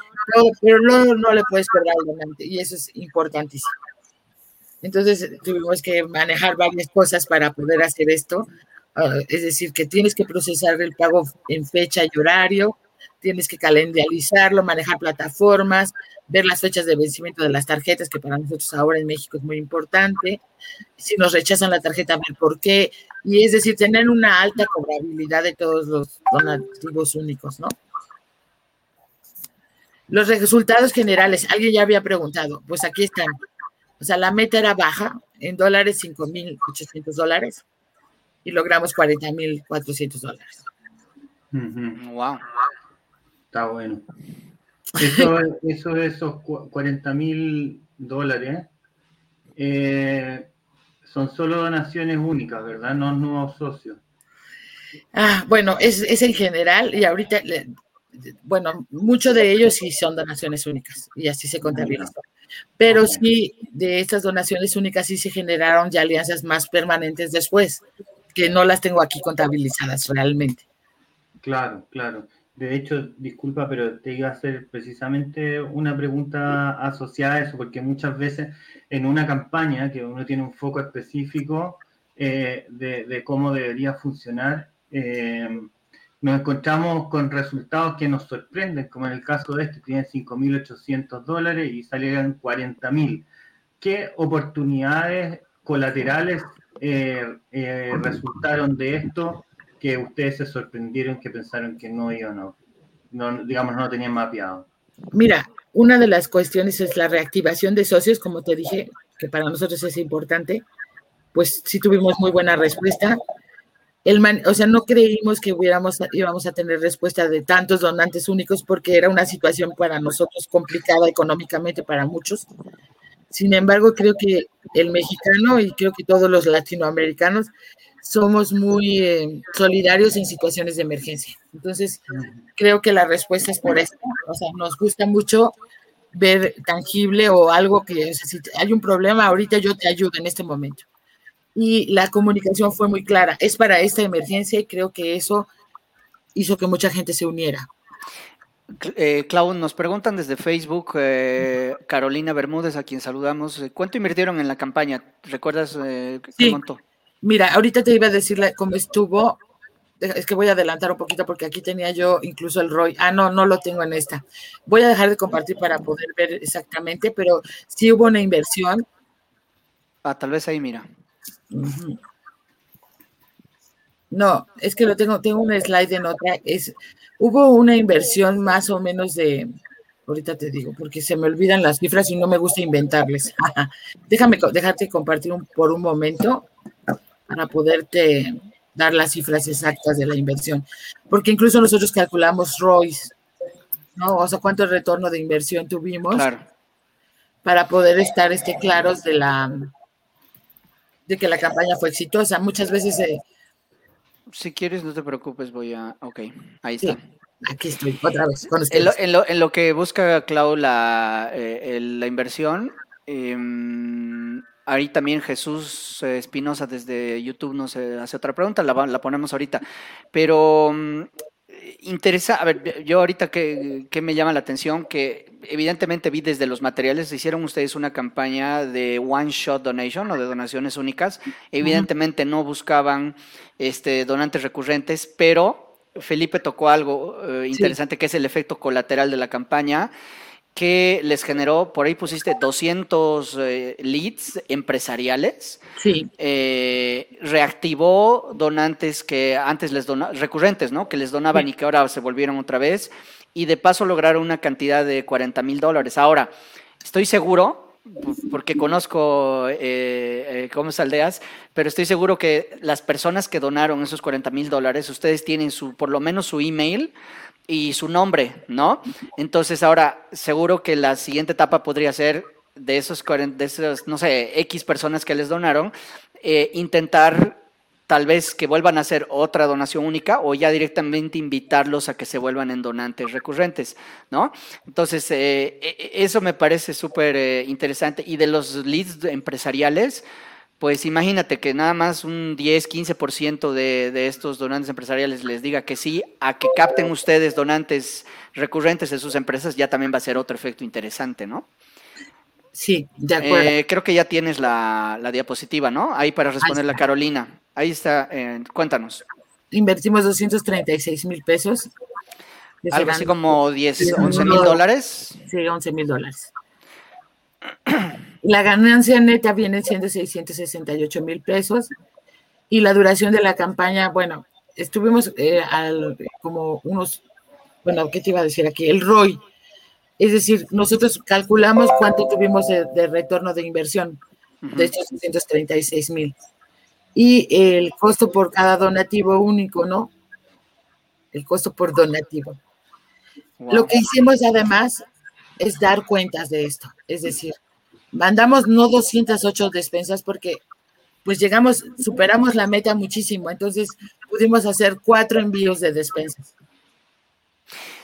Speaker 3: pero no, no le puedes cobrar al donante y eso es importantísimo. Entonces tuvimos que manejar varias cosas para poder hacer esto. Ah, es decir, que tienes que procesar el pago en fecha y horario, tienes que calendarizarlo, manejar plataformas, ver las fechas de vencimiento de las tarjetas, que para nosotros ahora en México es muy importante. Si nos rechazan la tarjeta, ver por qué. Y es decir, tener una alta cobrabilidad de todos los donativos únicos, ¿no? Los resultados generales, alguien ya había preguntado, pues aquí están. O sea, la meta era baja, en dólares 5.800 dólares y logramos 40.400 dólares.
Speaker 2: Wow. Está bueno. Eso, eso de esos 40.000 dólares eh, son solo donaciones únicas, ¿verdad? No nuevos socios.
Speaker 3: Ah, bueno, es, es en general y ahorita, bueno, muchos de ellos sí son donaciones únicas y así se contabiliza. Pero sí, de estas donaciones únicas sí se generaron ya alianzas más permanentes después, que no las tengo aquí contabilizadas realmente.
Speaker 2: Claro, claro. De hecho, disculpa, pero te iba a hacer precisamente una pregunta asociada a eso, porque muchas veces en una campaña que uno tiene un foco específico eh, de, cómo debería funcionar, eh, nos encontramos con resultados que nos sorprenden, como en el caso de este, tienen 5.800 dólares y salieron 40.000. ¿Qué oportunidades colaterales eh, resultaron de esto? que ustedes se sorprendieron que pensaron que no iban no, no digamos, no tenían mapeado?
Speaker 3: Mira, una de las cuestiones es la reactivación de socios, como te dije, que para nosotros es importante. Pues sí tuvimos muy buena respuesta. El o sea, no creímos que hubiéramos, íbamos a tener respuesta de tantos donantes únicos porque era una situación para nosotros complicada económicamente para muchos. Sin embargo, creo que el mexicano y creo que todos los latinoamericanos somos muy eh, solidarios en situaciones de emergencia. Entonces, creo que la respuesta es por esto. O sea, nos gusta mucho ver tangible o algo que, si hay un problema, ahorita yo te ayudo en este momento. Y la comunicación fue muy clara. Es para esta emergencia y creo que eso hizo que mucha gente se uniera.
Speaker 1: Eh, Clau, nos preguntan desde Facebook, eh, Carolina Bermúdez, a quien saludamos, ¿cuánto invirtieron en la campaña? ¿Recuerdas eh, qué montó?
Speaker 3: Mira, ahorita te iba a decir cómo estuvo. Es que voy a adelantar un poquito porque aquí tenía yo incluso el ROI. Ah, no, no lo tengo en esta. Voy a dejar de compartir para poder ver exactamente, pero sí hubo una inversión.
Speaker 1: Ah, tal vez ahí, mira.
Speaker 3: No, es que lo tengo, tengo un slide en otra. Es, hubo una inversión más o menos de, ahorita te digo, porque se me olvidan las cifras y no me gusta inventarles. (laughs) Déjame, déjate compartir por un momento para poderte dar las cifras exactas de la inversión. Porque incluso nosotros calculamos ROIs, ¿no? O sea, cuánto retorno de inversión tuvimos para poder estar este, claros de la de que la campaña fue exitosa. Muchas veces...
Speaker 1: si quieres, no te preocupes, voy a... Ok, ahí está.
Speaker 3: aquí estoy, otra vez.
Speaker 1: en, lo, que busca Clau la, eh, la inversión, eh, Ahí también Jesús eh, Espinosa desde YouTube nos eh, hace otra pregunta, la, la ponemos ahorita. Pero mm, interesa, a ver, yo ahorita que, me llama la atención, que evidentemente vi desde los materiales, hicieron ustedes una campaña de one shot donation o de donaciones únicas. Evidentemente no buscaban este, donantes recurrentes, pero Felipe tocó algo eh, interesante que es el efecto colateral de la campaña que les generó, por ahí pusiste 200 eh, leads empresariales.
Speaker 3: Sí.
Speaker 1: Eh, reactivó donantes que antes les donaban, recurrentes, ¿no? Que les donaban y que ahora se volvieron otra vez. Y de paso lograron una cantidad de 40 mil dólares. Ahora, estoy seguro, porque conozco eh, es Aldeas, pero estoy seguro que las personas que donaron esos 40 mil dólares, ustedes tienen su, por lo menos su email y su nombre, ¿no? Entonces ahora seguro que la siguiente etapa podría ser de esos, de esos no sé, X personas que les donaron, eh, intentar tal vez que vuelvan a hacer otra donación única o ya directamente invitarlos a que se vuelvan en donantes recurrentes, ¿no? Entonces, eh, e, e, eso me parece súper eh, interesante. Y de los leads empresariales, pues imagínate que nada más un 10, 15% de, de estos donantes empresariales les diga que sí, a que capten ustedes donantes recurrentes de sus empresas, ya también va a ser otro efecto interesante, ¿no?
Speaker 3: Sí, de acuerdo.
Speaker 1: Eh, creo que ya tienes la, diapositiva, ¿no? Ahí para responder la Carolina. Ahí está, eh, cuéntanos.
Speaker 3: Invertimos 236 mil pesos.
Speaker 1: Algo así como 10, 11 mil dólares.
Speaker 3: Sí, 11 mil dólares. La ganancia neta viene siendo 668 mil pesos y la duración de la campaña, bueno, estuvimos eh, al, como unos, bueno, ¿qué te iba a decir aquí? El ROI. Es decir, nosotros calculamos cuánto tuvimos de, retorno de inversión de estos 636 mil. Y el costo por cada donativo único, ¿no? El costo por donativo. Lo que hicimos además es dar cuentas de esto. Es decir, mandamos no 208 despensas porque pues llegamos, superamos la meta muchísimo, entonces pudimos hacer cuatro envíos de despensas.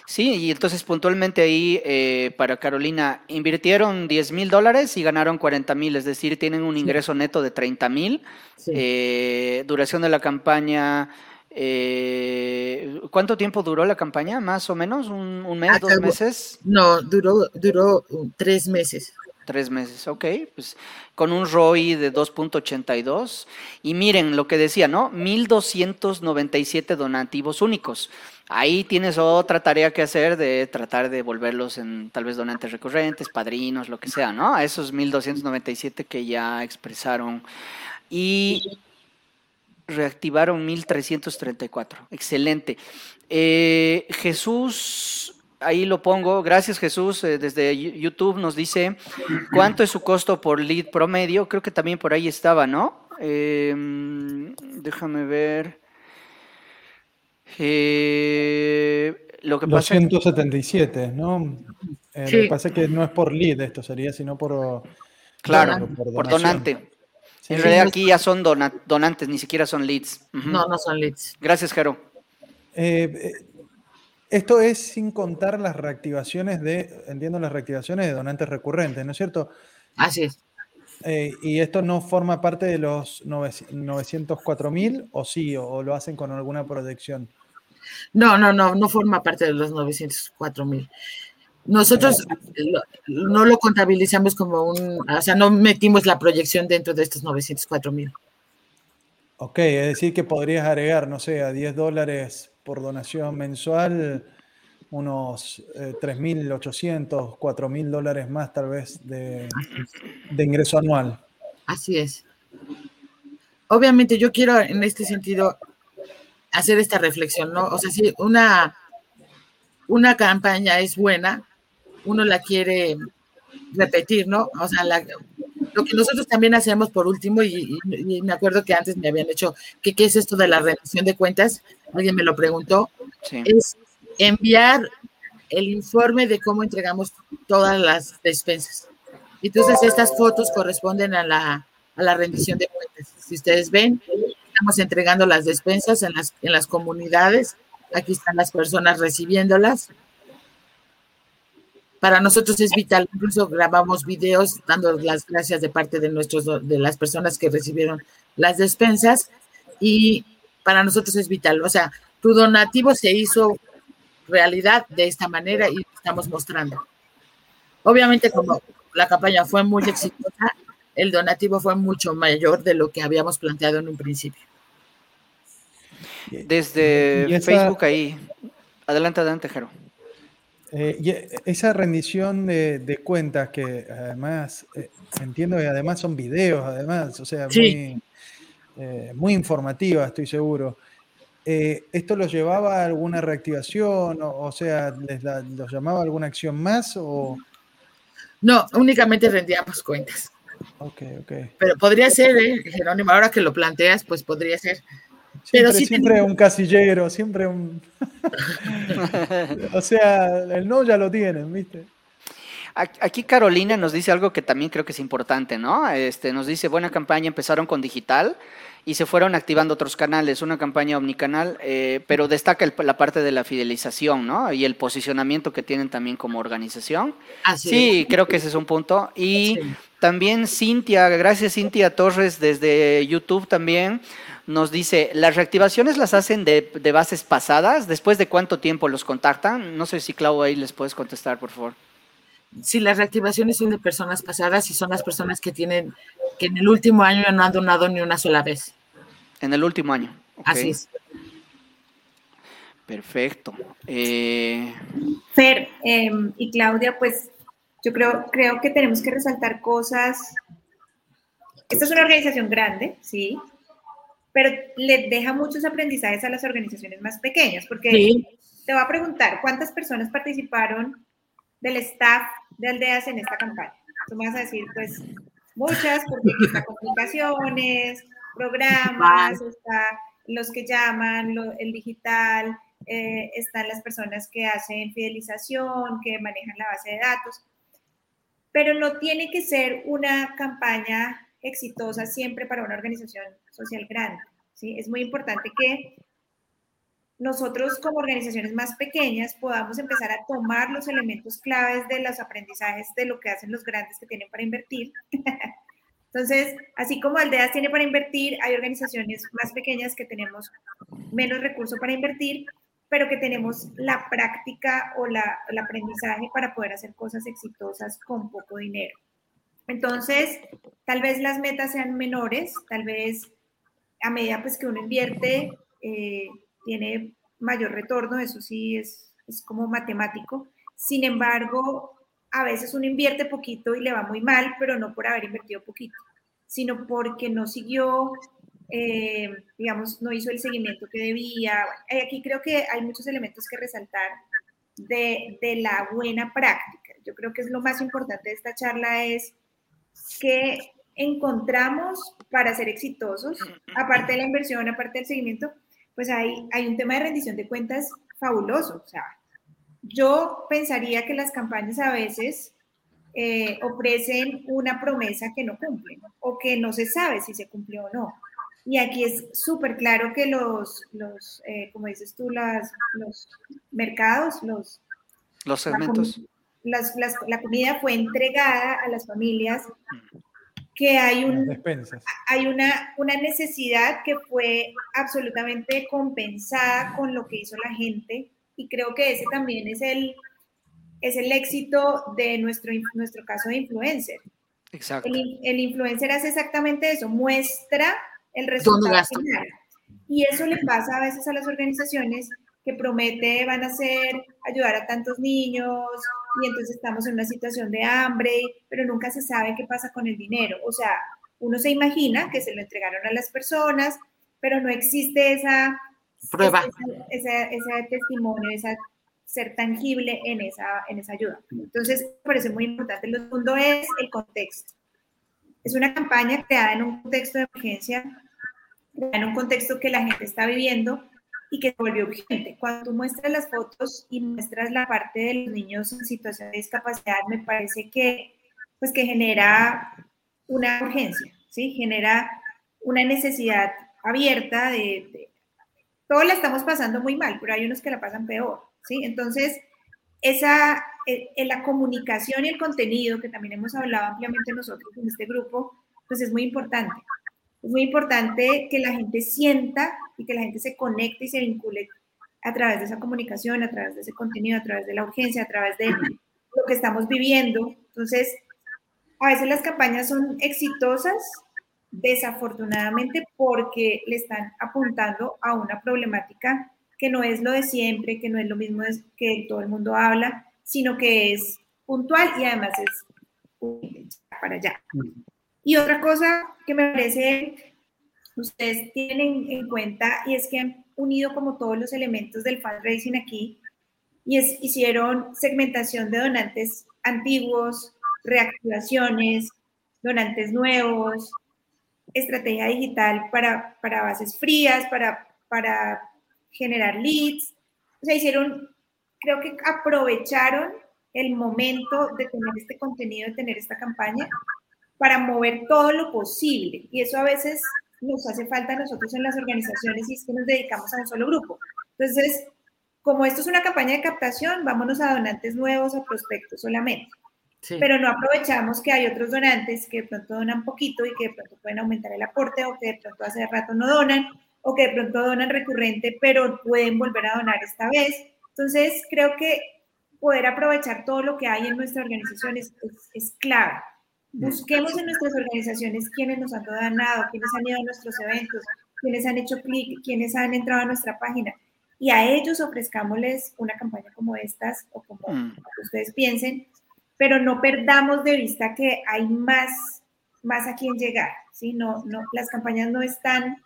Speaker 1: Sí, y entonces puntualmente ahí eh, para Carolina, invirtieron 10 mil dólares y ganaron 40 mil, es decir, tienen un ingreso neto de 30 mil. Eh, duración de la campaña, eh, ¿cuánto tiempo duró la campaña? ¿Más o menos? ¿Un, mes, dos meses?
Speaker 3: No, duró, duró tres meses.
Speaker 1: Tres meses, ok, pues con un ROI de 2.82. Y miren lo que decía, ¿no? 1.297 donativos únicos. Ahí tienes otra tarea que hacer de tratar de volverlos en tal vez donantes recurrentes, padrinos, lo que sea, ¿no? A esos 1.297 que ya expresaron. Y reactivaron 1.334. Excelente. Eh, Jesús ahí lo pongo. Gracias Jesús. Eh, desde YouTube nos dice cuánto es su costo por lead promedio. Creo que también por ahí estaba, ¿no? Em, déjame ver.
Speaker 5: Eh, lo que 277, ¿no? Eh, Lo que pasa es que no es por lead esto sería, sino por...
Speaker 1: Claro, por, donante. en realidad aquí ya son donantes, ni siquiera son leads.
Speaker 3: No, no son leads.
Speaker 1: Gracias, Jero.
Speaker 5: Eh, esto es sin contar las reactivaciones de, entiendo, las reactivaciones de donantes recurrentes, ¿no es cierto?
Speaker 3: Así es.
Speaker 5: Eh, ¿Y esto no forma parte de los 904.000 o sí, o, lo hacen con alguna proyección?
Speaker 3: No, no, no, no forma parte de los 904.000. Nosotros no lo contabilizamos como un, o sea, no metimos la proyección dentro de estos 904.000.
Speaker 5: Ok, es decir que podrías agregar, no sé, a 10 dólares por donación mensual unos 3.800, eh, 4.000 dólares más tal vez de, ingreso anual.
Speaker 3: Así es. Obviamente yo quiero en este sentido hacer esta reflexión, ¿no? O sea, si una, una campaña es buena, uno la quiere repetir, ¿no? O sea, lo que nosotros también hacemos por último, y, me acuerdo que antes me habían hecho, ¿qué, ¿qué es esto de la rendición de cuentas? alguien me lo preguntó, es enviar el informe de cómo entregamos todas las despensas. Entonces, estas fotos corresponden a la, a la rendición de cuentas. Si ustedes ven, estamos entregando las despensas en las, en las comunidades. Aquí están las personas recibiéndolas. Para nosotros es vital, incluso grabamos videos dando las gracias de parte de, nuestros, de las personas que recibieron las despensas y para nosotros es vital. O sea, tu donativo se hizo realidad de esta manera y estamos mostrando. Obviamente, como la campaña fue muy exitosa, el donativo fue mucho mayor de lo que habíamos planteado en un principio.
Speaker 1: Desde Facebook ahí. Adelante, adelante, Jero.
Speaker 5: Eh, esa rendición de, cuentas que además eh, entiendo que además son videos, además, o sea, muy, eh, muy informativa, estoy seguro. Eh, ¿Esto los llevaba a alguna reactivación? O, sea, ¿les ¿los llamaba a alguna acción más? O...
Speaker 3: No, únicamente rendíamos cuentas.
Speaker 5: Ok, ok.
Speaker 3: Pero podría ser, ¿eh, Jerónimo, ahora que lo planteas, pues podría ser.
Speaker 5: Siempre, Pero siempre un casillero, siempre un... (laughs) o sea, el no ya lo tienen, ¿viste?
Speaker 1: Aquí Carolina nos dice algo que también creo que es importante, ¿no? Este, nos dice, buena campaña, empezaron con digital, y se fueron activando otros canales, una campaña omnicanal, eh, pero destaca la parte de la fidelización, ¿no? Y el posicionamiento que tienen también como organización. sí, creo que ese es un punto. Y también Cintia, gracias Cintia Torres desde YouTube también, nos dice, ¿las reactivaciones las hacen de, de bases pasadas? ¿Después de cuánto tiempo los contactan? No sé si Clau ahí les puedes contestar, por favor.
Speaker 3: Sí, las reactivaciones son de personas pasadas y son las personas que tienen, que en el último año no han donado ni una sola vez.
Speaker 1: En el último año.
Speaker 3: Así es.
Speaker 1: Perfecto. Eh...
Speaker 4: Fer em, y Claudia, pues yo creo, creo que tenemos que resaltar cosas. Esta es una organización grande, sí, pero le deja muchos aprendizajes a las organizaciones más pequeñas, porque te voy a preguntar, ¿cuántas personas participaron del staff de Aldeas en esta campaña? Tú me vas a decir, pues, muchas, porque está comunicaciones, programas, está los que llaman, el digital, eh, están las personas que hacen fidelización, que manejan la base de datos, pero no tiene que ser una campaña exitosa siempre para una organización social grande. ¿sí? Es muy importante que nosotros como organizaciones más pequeñas podamos empezar a tomar los elementos claves de los aprendizajes de lo que hacen los grandes que tienen para invertir. (laughs) Entonces, así como Aldeas tiene para invertir, hay organizaciones más pequeñas que tenemos menos recursos para invertir, pero que tenemos la práctica o la, el aprendizaje para poder hacer cosas exitosas con poco dinero. Entonces, tal vez las metas sean menores, tal vez a medida pues, que uno invierte, eh, tiene mayor retorno, eso sí es, es como matemático. Sin embargo, a veces uno invierte poquito y le va muy mal, pero no por haber invertido poquito, sino porque no siguió, eh, digamos, no hizo el seguimiento que debía. Eh, aquí creo que hay muchos elementos que resaltar de, de, la buena práctica. Yo creo que es lo más importante de esta charla es que encontramos para ser exitosos, aparte de la inversión, aparte del seguimiento, pues hay, hay un tema de rendición de cuentas fabuloso. O sea, yo pensaría que las campañas a veces eh, ofrecen una promesa que no cumplen o que no se sabe si se cumplió o no. Y aquí es súper claro que los, los eh, como dices tú, las, los mercados, los,
Speaker 1: los segmentos.
Speaker 4: La, la comida fue entregada a las familias que hay, un, hay una, una necesidad que fue absolutamente compensada con lo que hizo la gente y creo que ese también es el, es el éxito de nuestro, nuestro caso de influencer.
Speaker 1: Exacto.
Speaker 4: El, el influencer hace exactamente eso, muestra el resultado final. Y eso le pasa a veces a las organizaciones que promete van a hacer ayudar a tantos niños, y entonces estamos en una situación de hambre, pero nunca se sabe qué pasa con el dinero. O sea, uno se imagina que se lo entregaron a las personas, pero no existe esa
Speaker 3: prueba,
Speaker 4: ese, testimonio, esa ser tangible en esa, en esa ayuda. Entonces, me parece muy importante. Lo segundo es el contexto. Es una campaña creada en un contexto de emergencia, en un contexto que la gente está viviendo y que se volvió urgente. Cuando tú muestras las fotos y muestras la parte de los niños en situación de discapacidad, me parece que, pues, que genera una urgencia, ¿sí? Genera una necesidad abierta de, de, Todos la estamos pasando muy mal, pero hay unos que la pasan peor, ¿sí? Entonces, esa, en eh, la comunicación y el contenido, que también hemos hablado ampliamente nosotros en este grupo, pues es muy importante. Es muy importante que la gente sienta y que la gente se conecte y se vincule a través de esa comunicación, a través de ese contenido, a través de la urgencia, a través de lo que estamos viviendo. Entonces, a veces las campañas son exitosas, desafortunadamente, porque le están apuntando a una problemática que no es lo de siempre, que no es lo mismo que todo el mundo habla, sino que es puntual y además es para allá. Y otra cosa que me parece ustedes tienen en cuenta y es que han unido como todos los elementos del fundraising aquí y es, hicieron segmentación de donantes antiguos, reactivaciones, donantes nuevos, estrategia digital para, para bases frías, para, para generar leads. O sea, hicieron, creo que aprovecharon el momento de tener este contenido, de tener esta campaña para mover todo lo posible. Y eso a veces nos hace falta a nosotros en las organizaciones y es que nos dedicamos a un solo grupo. Entonces, como esto es una campaña de captación, vámonos a donantes nuevos, a prospectos solamente. Sí. Pero no aprovechamos que hay otros donantes que de pronto donan poquito y que de pronto pueden aumentar el aporte o que de pronto hace rato no donan o que de pronto donan recurrente pero pueden volver a donar esta vez. Entonces, creo que poder aprovechar todo lo que hay en nuestra organización es, es, es clave. Busquemos en nuestras organizaciones quienes nos han donado, quienes han ido a nuestros eventos, quienes han hecho clic, quienes han entrado a nuestra página y a ellos ofrezcámosles una campaña como estas o como, mm. ustedes piensen, pero no perdamos de vista que hay más, más a quien llegar, ¿sí? No, no, las campañas no están,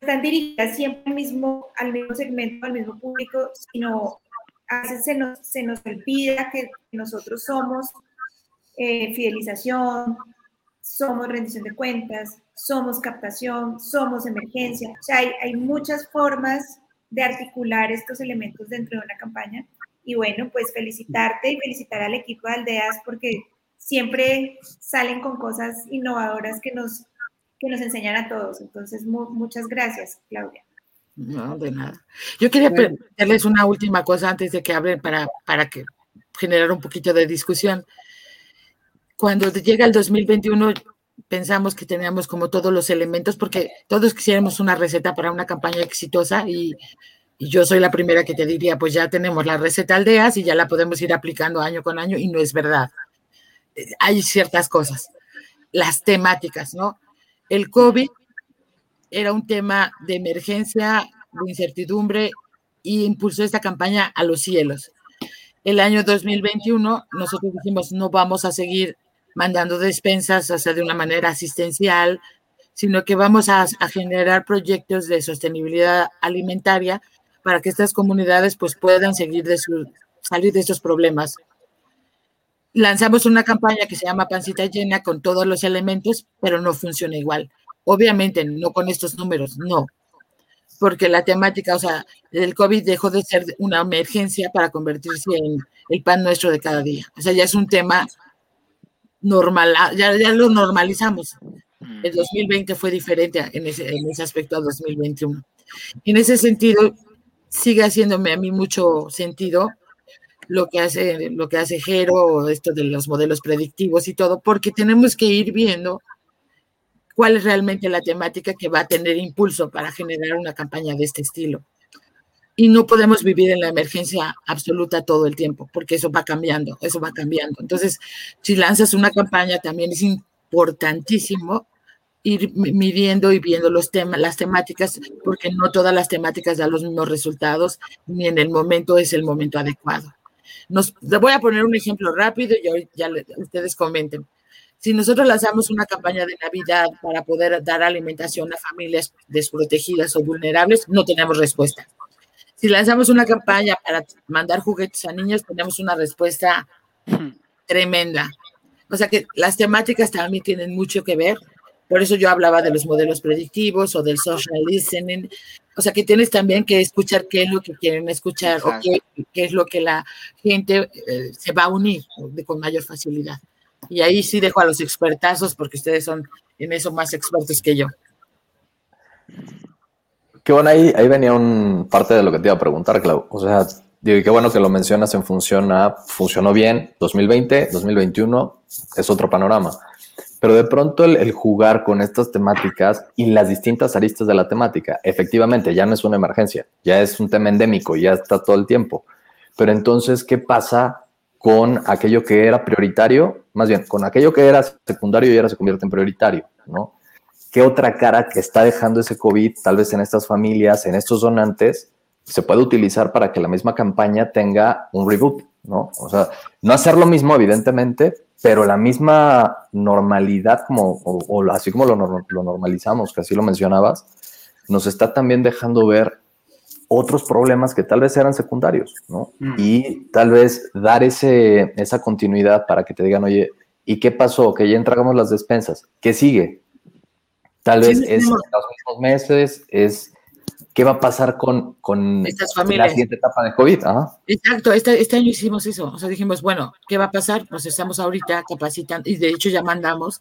Speaker 4: están dirigidas siempre al mismo, al mismo segmento, al mismo público, sino a veces se nos, se nos olvida que nosotros somos eh, fidelización, somos rendición de cuentas, somos captación, somos emergencia. O sea, hay, hay muchas formas de articular estos elementos dentro de una campaña. Y bueno, pues felicitarte y felicitar al equipo de Aldeas porque siempre salen con cosas innovadoras que nos, que nos enseñan a todos. Entonces, mu muchas gracias, Claudia.
Speaker 3: No, de nada. Yo quería preguntarles una última cosa antes de que hablen para, para que generar un poquito de discusión. Cuando llega el 2021, pensamos que teníamos como todos los elementos, porque todos quisiéramos una receta para una campaña exitosa y, y, yo soy la primera que te diría, pues ya tenemos la receta aldeas y ya la podemos ir aplicando año con año y no es verdad. Hay ciertas cosas. Las temáticas, ¿no? El COVID era un tema de emergencia, de incertidumbre y impulsó esta campaña a los cielos. El año 2021 nosotros dijimos no vamos a seguir mandando despensas, o sea, de una manera asistencial, sino que vamos a, generar proyectos de sostenibilidad alimentaria para que estas comunidades pues puedan seguir de su, salir de estos problemas. Lanzamos una campaña que se llama Pancita Llena con todos los elementos, pero no funciona igual. Obviamente, no con estos números, no. Porque la temática, o sea, el COVID dejó de ser una emergencia para convertirse en el pan nuestro de cada día. O sea, ya es un tema normal, ah, ya, ya lo normalizamos. El 2020 fue diferente en ese, en ese aspecto al 2021. En ese sentido, sigue haciéndome a mí mucho sentido lo que hace lo que hace Jero, esto de los modelos predictivos y todo, porque tenemos que ir viendo cuál es realmente la temática que va a tener impulso para generar una campaña de este estilo. Y no podemos vivir en la emergencia absoluta todo el tiempo, porque eso va cambiando, eso va cambiando. Entonces, si lanzas una campaña, también es importantísimo ir midiendo y viendo los temas, las temáticas, porque no todas las temáticas dan los mismos resultados, ni en el momento es el momento adecuado. Nos, voy a poner un ejemplo rápido y ya ustedes comenten. Si nosotros lanzamos una campaña de Navidad para poder dar alimentación a familias desprotegidas o vulnerables, no tenemos respuesta. Si lanzamos una campaña para mandar juguetes a niños, tenemos una respuesta tremenda. O sea que las temáticas también tienen mucho que ver. Por eso yo hablaba de los modelos predictivos o del social listening. O sea que tienes también que escuchar qué es lo que quieren escuchar o qué, qué, es lo que la gente eh, se va a unir con mayor facilidad. Y ahí sí dejo a los expertazos porque ustedes son en eso más expertos que yo.
Speaker 6: Qué bueno, ahí, ahí venía un parte de lo que te iba a preguntar, Clau. O sea, digo, qué bueno que lo mencionas en función a, funcionó bien 2020, 2021, es otro panorama. Pero de pronto el, el, jugar con estas temáticas y las distintas aristas de la temática, efectivamente, ya no es una emergencia, ya es un tema endémico, ya está todo el tiempo. Pero entonces, ¿qué pasa con aquello que era prioritario, más bien, con aquello que era secundario y ahora se convierte en prioritario, ¿no? ¿Qué otra cara que está dejando ese COVID, tal vez en estas familias, en estos donantes, se puede utilizar para que la misma campaña tenga un reboot, ¿no? O sea, no hacer lo mismo, evidentemente, pero la misma normalidad, como, o, o así como lo, lo normalizamos, que así lo mencionabas, nos está también dejando ver otros problemas que tal vez eran secundarios, ¿no? Mm. Y tal vez dar ese, esa continuidad para que te digan, oye, ¿y qué pasó? Que ya entregamos las despensas. ¿Qué sigue? Tal vez sí, es no. los mismos meses, es qué va a pasar con, con la siguiente etapa de COVID. Ajá.
Speaker 3: Exacto, este, este, año hicimos eso. O sea, dijimos, bueno, ¿qué va a pasar? Pues estamos ahorita capacitando, y de hecho ya mandamos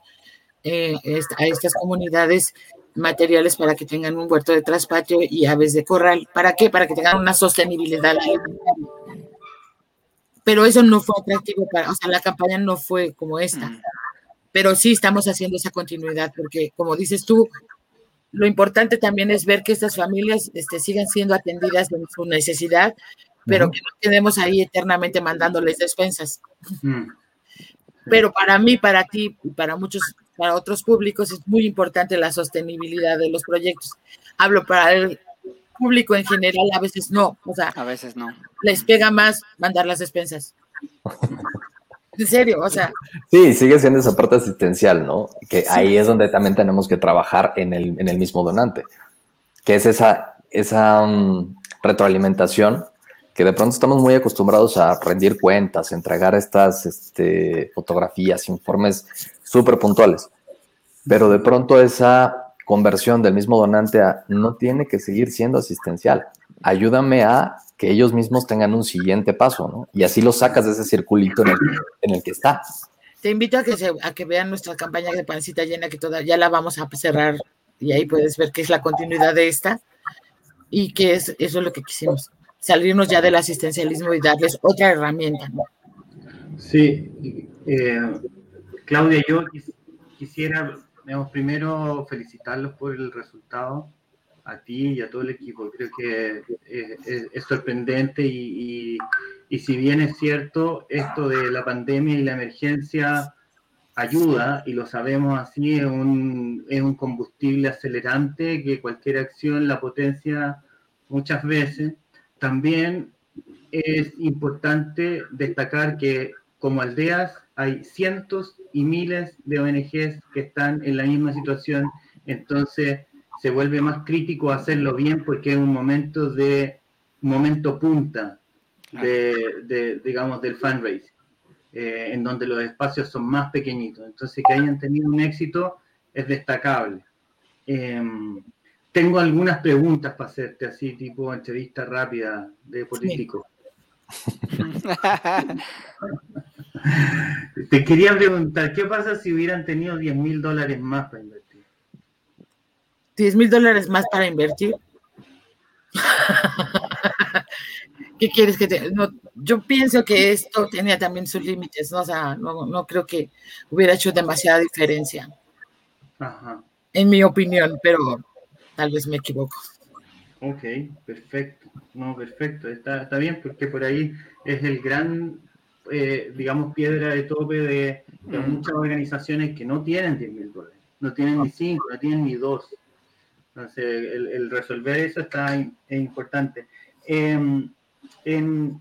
Speaker 3: eh, a estas comunidades materiales para que tengan un huerto de traspatio y aves de corral. ¿Para qué? Para que tengan una sostenibilidad Pero eso no fue atractivo para, o sea, la campaña no fue como esta. Pero sí estamos haciendo esa continuidad, porque como dices tú, lo importante también es ver que estas familias este, sigan siendo atendidas en su necesidad, pero uh -huh. que no quedemos ahí eternamente mandándoles despensas. Uh -huh. Pero para mí, para ti y para muchos para otros públicos es muy importante la sostenibilidad de los proyectos. Hablo para el público en general, a veces no, o sea,
Speaker 1: a veces no.
Speaker 3: Les pega más mandar las despensas. (laughs) En serio, o sea.
Speaker 6: Sí, sigue siendo esa parte asistencial, ¿no? Que sí. ahí es donde también tenemos que trabajar en el, en el mismo donante, que es esa, esa um, retroalimentación que de pronto estamos muy acostumbrados a rendir cuentas, entregar estas este, fotografías, informes súper puntuales. Pero de pronto esa conversión del mismo donante a no tiene que seguir siendo asistencial. Ayúdame a que ellos mismos tengan un siguiente paso, ¿no? Y así lo sacas de ese circulito en el, en el que está.
Speaker 3: Te invito a que, se, a que vean nuestra campaña de pancita llena, que toda, ya la vamos a cerrar y ahí puedes ver que es la continuidad de esta. y que es, eso es lo que quisimos, salirnos ya del asistencialismo y darles otra herramienta.
Speaker 2: Sí, eh, Claudia, yo quisiera, digamos, primero felicitarlos por el resultado, a ti y a todo el equipo. Creo que es, sorprendente y, y, si bien es cierto, esto de la pandemia y la emergencia ayuda, y lo sabemos así, es un, es un combustible acelerante que cualquier acción la potencia muchas veces. También es importante destacar que como aldeas hay cientos y miles de ONGs que están en la misma situación, entonces se vuelve más crítico hacerlo bien porque es un momento de momento punta de, digamos del fundraising, eh, en donde los espacios son más pequeñitos. Entonces que hayan tenido un éxito es destacable. Em, tengo algunas preguntas para hacerte así, tipo entrevista rápida de político. (laughs) (laughs) Te quería preguntar, ¿qué pasa si hubieran tenido 10 mil dólares más para invertir?
Speaker 3: 10 mil dólares más para invertir. (laughs) ¿Qué quieres que te.? yo pienso que esto tenía también sus límites, ¿no? O sea, no, creo que hubiera hecho demasiada diferencia. En mi opinión, pero tal vez me equivoco.
Speaker 2: Ok, perfecto. No, perfecto. Está, está bien porque por ahí es el gran, eh, digamos, piedra de tope de, mm. muchas organizaciones que no tienen 10 mil dólares. No tienen ni 5, no tienen ni 2. Entonces, el, resolver eso está es importante. Em, en,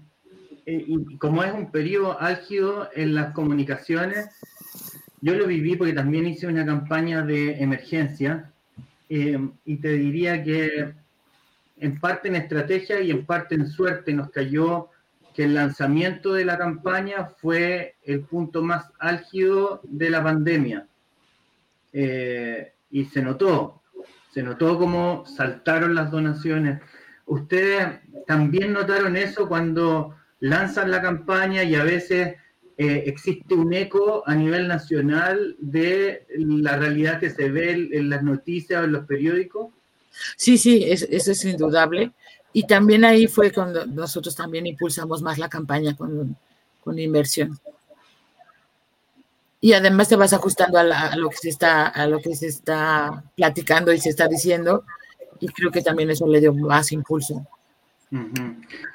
Speaker 2: eh, y como es un periodo álgido en las comunicaciones, yo lo viví porque también hice una campaña de emergencia em, y te diría que en parte en estrategia y en parte en suerte nos cayó que el lanzamiento de la campaña fue el punto más álgido de la pandemia. Eh, y se notó, se notó cómo saltaron las donaciones. ¿Ustedes también notaron eso cuando lanzan la campaña y a veces eh, existe un eco a nivel nacional de la realidad que se ve en las noticias o en los periódicos?
Speaker 3: Sí, sí, eso es indudable. Y también ahí fue cuando nosotros también impulsamos más la campaña con, con inversión y además te vas ajustando a, lo que se está a lo que se está platicando y se está diciendo y creo que también eso le dio más impulso.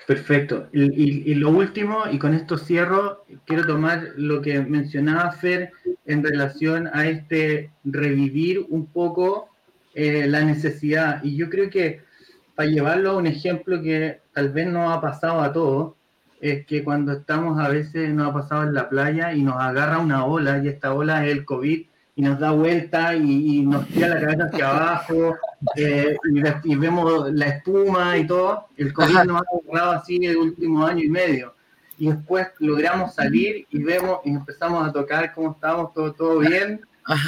Speaker 2: Perfecto. Y, lo último, y con esto cierro, quiero tomar lo que mencionaba Fer en relación a este revivir un poco eh, la necesidad. Y yo creo que para llevarlo a un ejemplo que tal vez no ha pasado a todos, es que cuando estamos a veces nos ha pasado en la playa y nos agarra una ola y esta ola es el COVID y nos da vuelta y, nos tira la cabeza hacia (laughs) abajo eh, y, vemos la espuma y todo. El COVID nos ha agarrado así el último año y medio. Y después logramos salir y vemos y empezamos a tocar cómo estamos, todo, todo bien.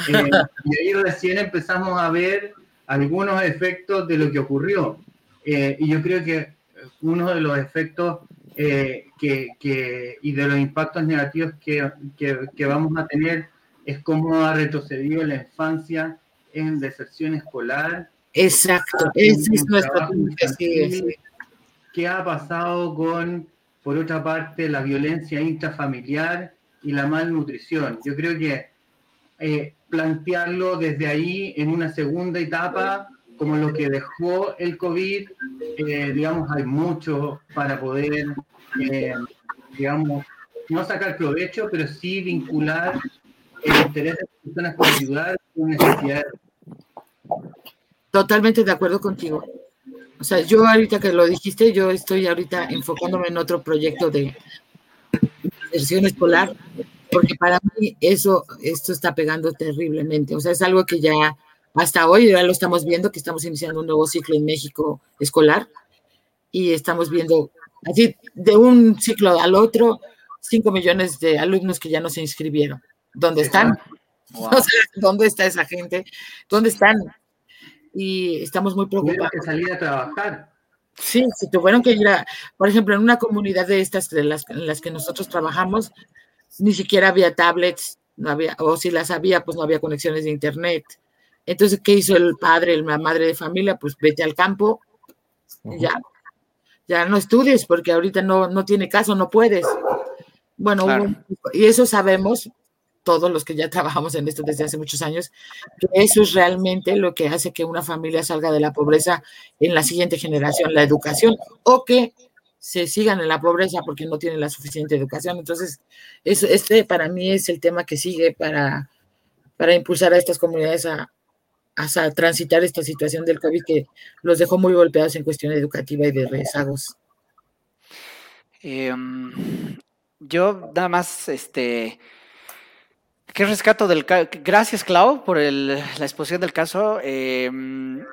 Speaker 2: Eh, y ahí recién empezamos a ver algunos efectos de lo que ocurrió. Eh, y yo creo que uno de los efectos eh, que, y de los impactos negativos que, que, vamos a tener es cómo ha retrocedido la infancia en deserción escolar.
Speaker 3: Exacto, ese es nuestro
Speaker 2: ¿Qué ha pasado con, por otra parte, la violencia intrafamiliar y la malnutrición? Yo creo que eh, plantearlo desde ahí en una segunda etapa como lo que dejó el COVID, eh, digamos, hay mucho para poder, eh, digamos, no sacar provecho, pero sí vincular el interés de las personas ayudar con necesidades.
Speaker 3: Totalmente de acuerdo contigo. O sea, yo ahorita que lo dijiste, yo estoy ahorita enfocándome en otro proyecto de inserción escolar, porque para mí eso, esto está pegando terriblemente. O sea, es algo que ya hasta hoy ya lo estamos viendo que estamos iniciando un nuevo ciclo en México escolar y estamos viendo así de un ciclo al otro cinco millones de alumnos que ya no se inscribieron. ¿Dónde están? (laughs) ¿Dónde está esa gente? ¿Dónde están? Y estamos muy preocupados.
Speaker 2: que salir a trabajar.
Speaker 3: Sí, si tuvieron que ir a, por ejemplo, en una comunidad de estas de las, en las que nosotros trabajamos, ni siquiera había tablets, no había, o si las había, pues no había conexiones de internet. Entonces, ¿qué hizo el padre, la madre de familia? Pues vete al campo, Ya, ya no estudies porque ahorita no, no tiene caso, no puedes. Bueno, y eso sabemos todos los que ya (laughs) trabajamos en esto desde hace muchos años, que eso es realmente lo que hace que una familia salga de la pobreza en la siguiente generación, la educación, o que se sigan en la pobreza porque no tienen la suficiente educación. Entonces, eso, este para mí es el tema que sigue para, para impulsar a estas comunidades a, a transitar esta situación del COVID que los dejó muy golpeados en cuestión educativa y de rezagos.
Speaker 1: Em, yo nada más, este, ¿qué rescato del Gracias, Clau, por la exposición del caso. Em,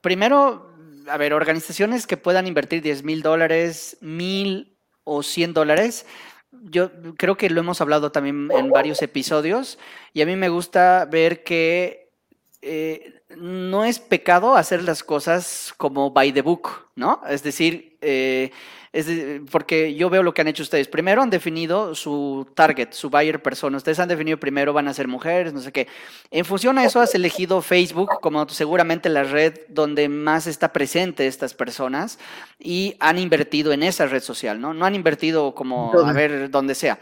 Speaker 1: primero, a ver, organizaciones que puedan invertir 10 mil dólares, mil o 100 dólares. Yo creo que lo hemos hablado también en varios episodios y a mí me gusta ver que eh, no es pecado hacer las cosas como by the book, ¿no? Es decir, eh, es porque yo veo lo que han hecho ustedes. Primero han definido su target, su buyer persona. Ustedes han definido primero van a ser mujeres, no sé qué. En función a eso has elegido Facebook como seguramente la red donde más está presente estas personas y han invertido en esa red social, ¿no? No han invertido como a ver donde sea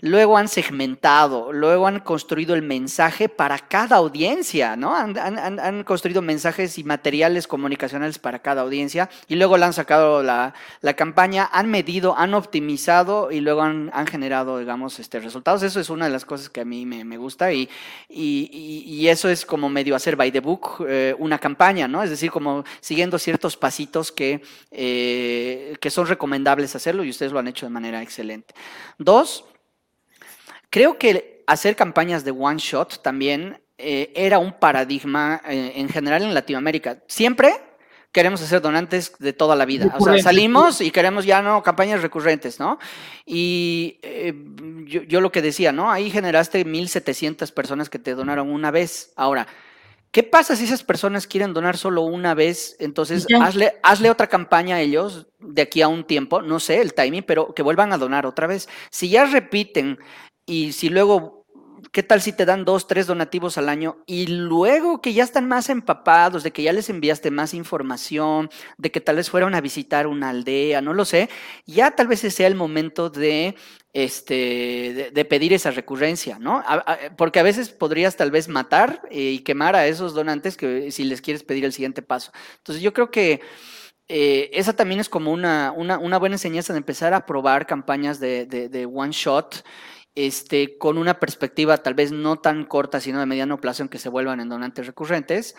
Speaker 1: luego han segmentado, luego han construido el mensaje para cada audiencia, ¿no? Han, construido mensajes y materiales comunicacionales para cada audiencia y luego le han sacado la, campaña, han medido, han optimizado y luego han, generado, digamos, este, resultados. Eso es una de las cosas que a mí me, gusta y, eso es como medio hacer by the book eh, una campaña, ¿no? Es decir, como siguiendo ciertos pasitos que, eh, que son recomendables hacerlo y ustedes lo han hecho de manera excelente. Dos, Creo que hacer campañas de one shot también eh, era un paradigma eh, en general en Latinoamérica. Siempre queremos hacer donantes de toda la vida. O sea, salimos y queremos ya no campañas recurrentes, ¿no? Y eh, yo, yo, lo que decía, ¿no? Ahí generaste 1.700 personas que te donaron una vez. Ahora, ¿Qué pasa si esas personas quieren donar solo una vez? Entonces, hazle, hazle, otra campaña a ellos de aquí a un tiempo, no sé el timing, pero que vuelvan a donar otra vez. Si ya repiten y si luego, ¿qué tal si te dan dos, tres donativos al año y luego que ya están más empapados, de que ya les enviaste más información, de que tal vez fueran a visitar una aldea, no lo sé, ya tal vez sea el momento de, este, de, pedir esa recurrencia, ¿no? porque a veces podrías tal vez matar eh, y quemar a esos donantes que si les quieres pedir el siguiente paso. Entonces yo creo que... Eh, esa también es como una, una, buena enseñanza de empezar a probar campañas de, de one shot este, con una perspectiva tal vez no tan corta, sino de mediano plazo en que se vuelvan en donantes recurrentes.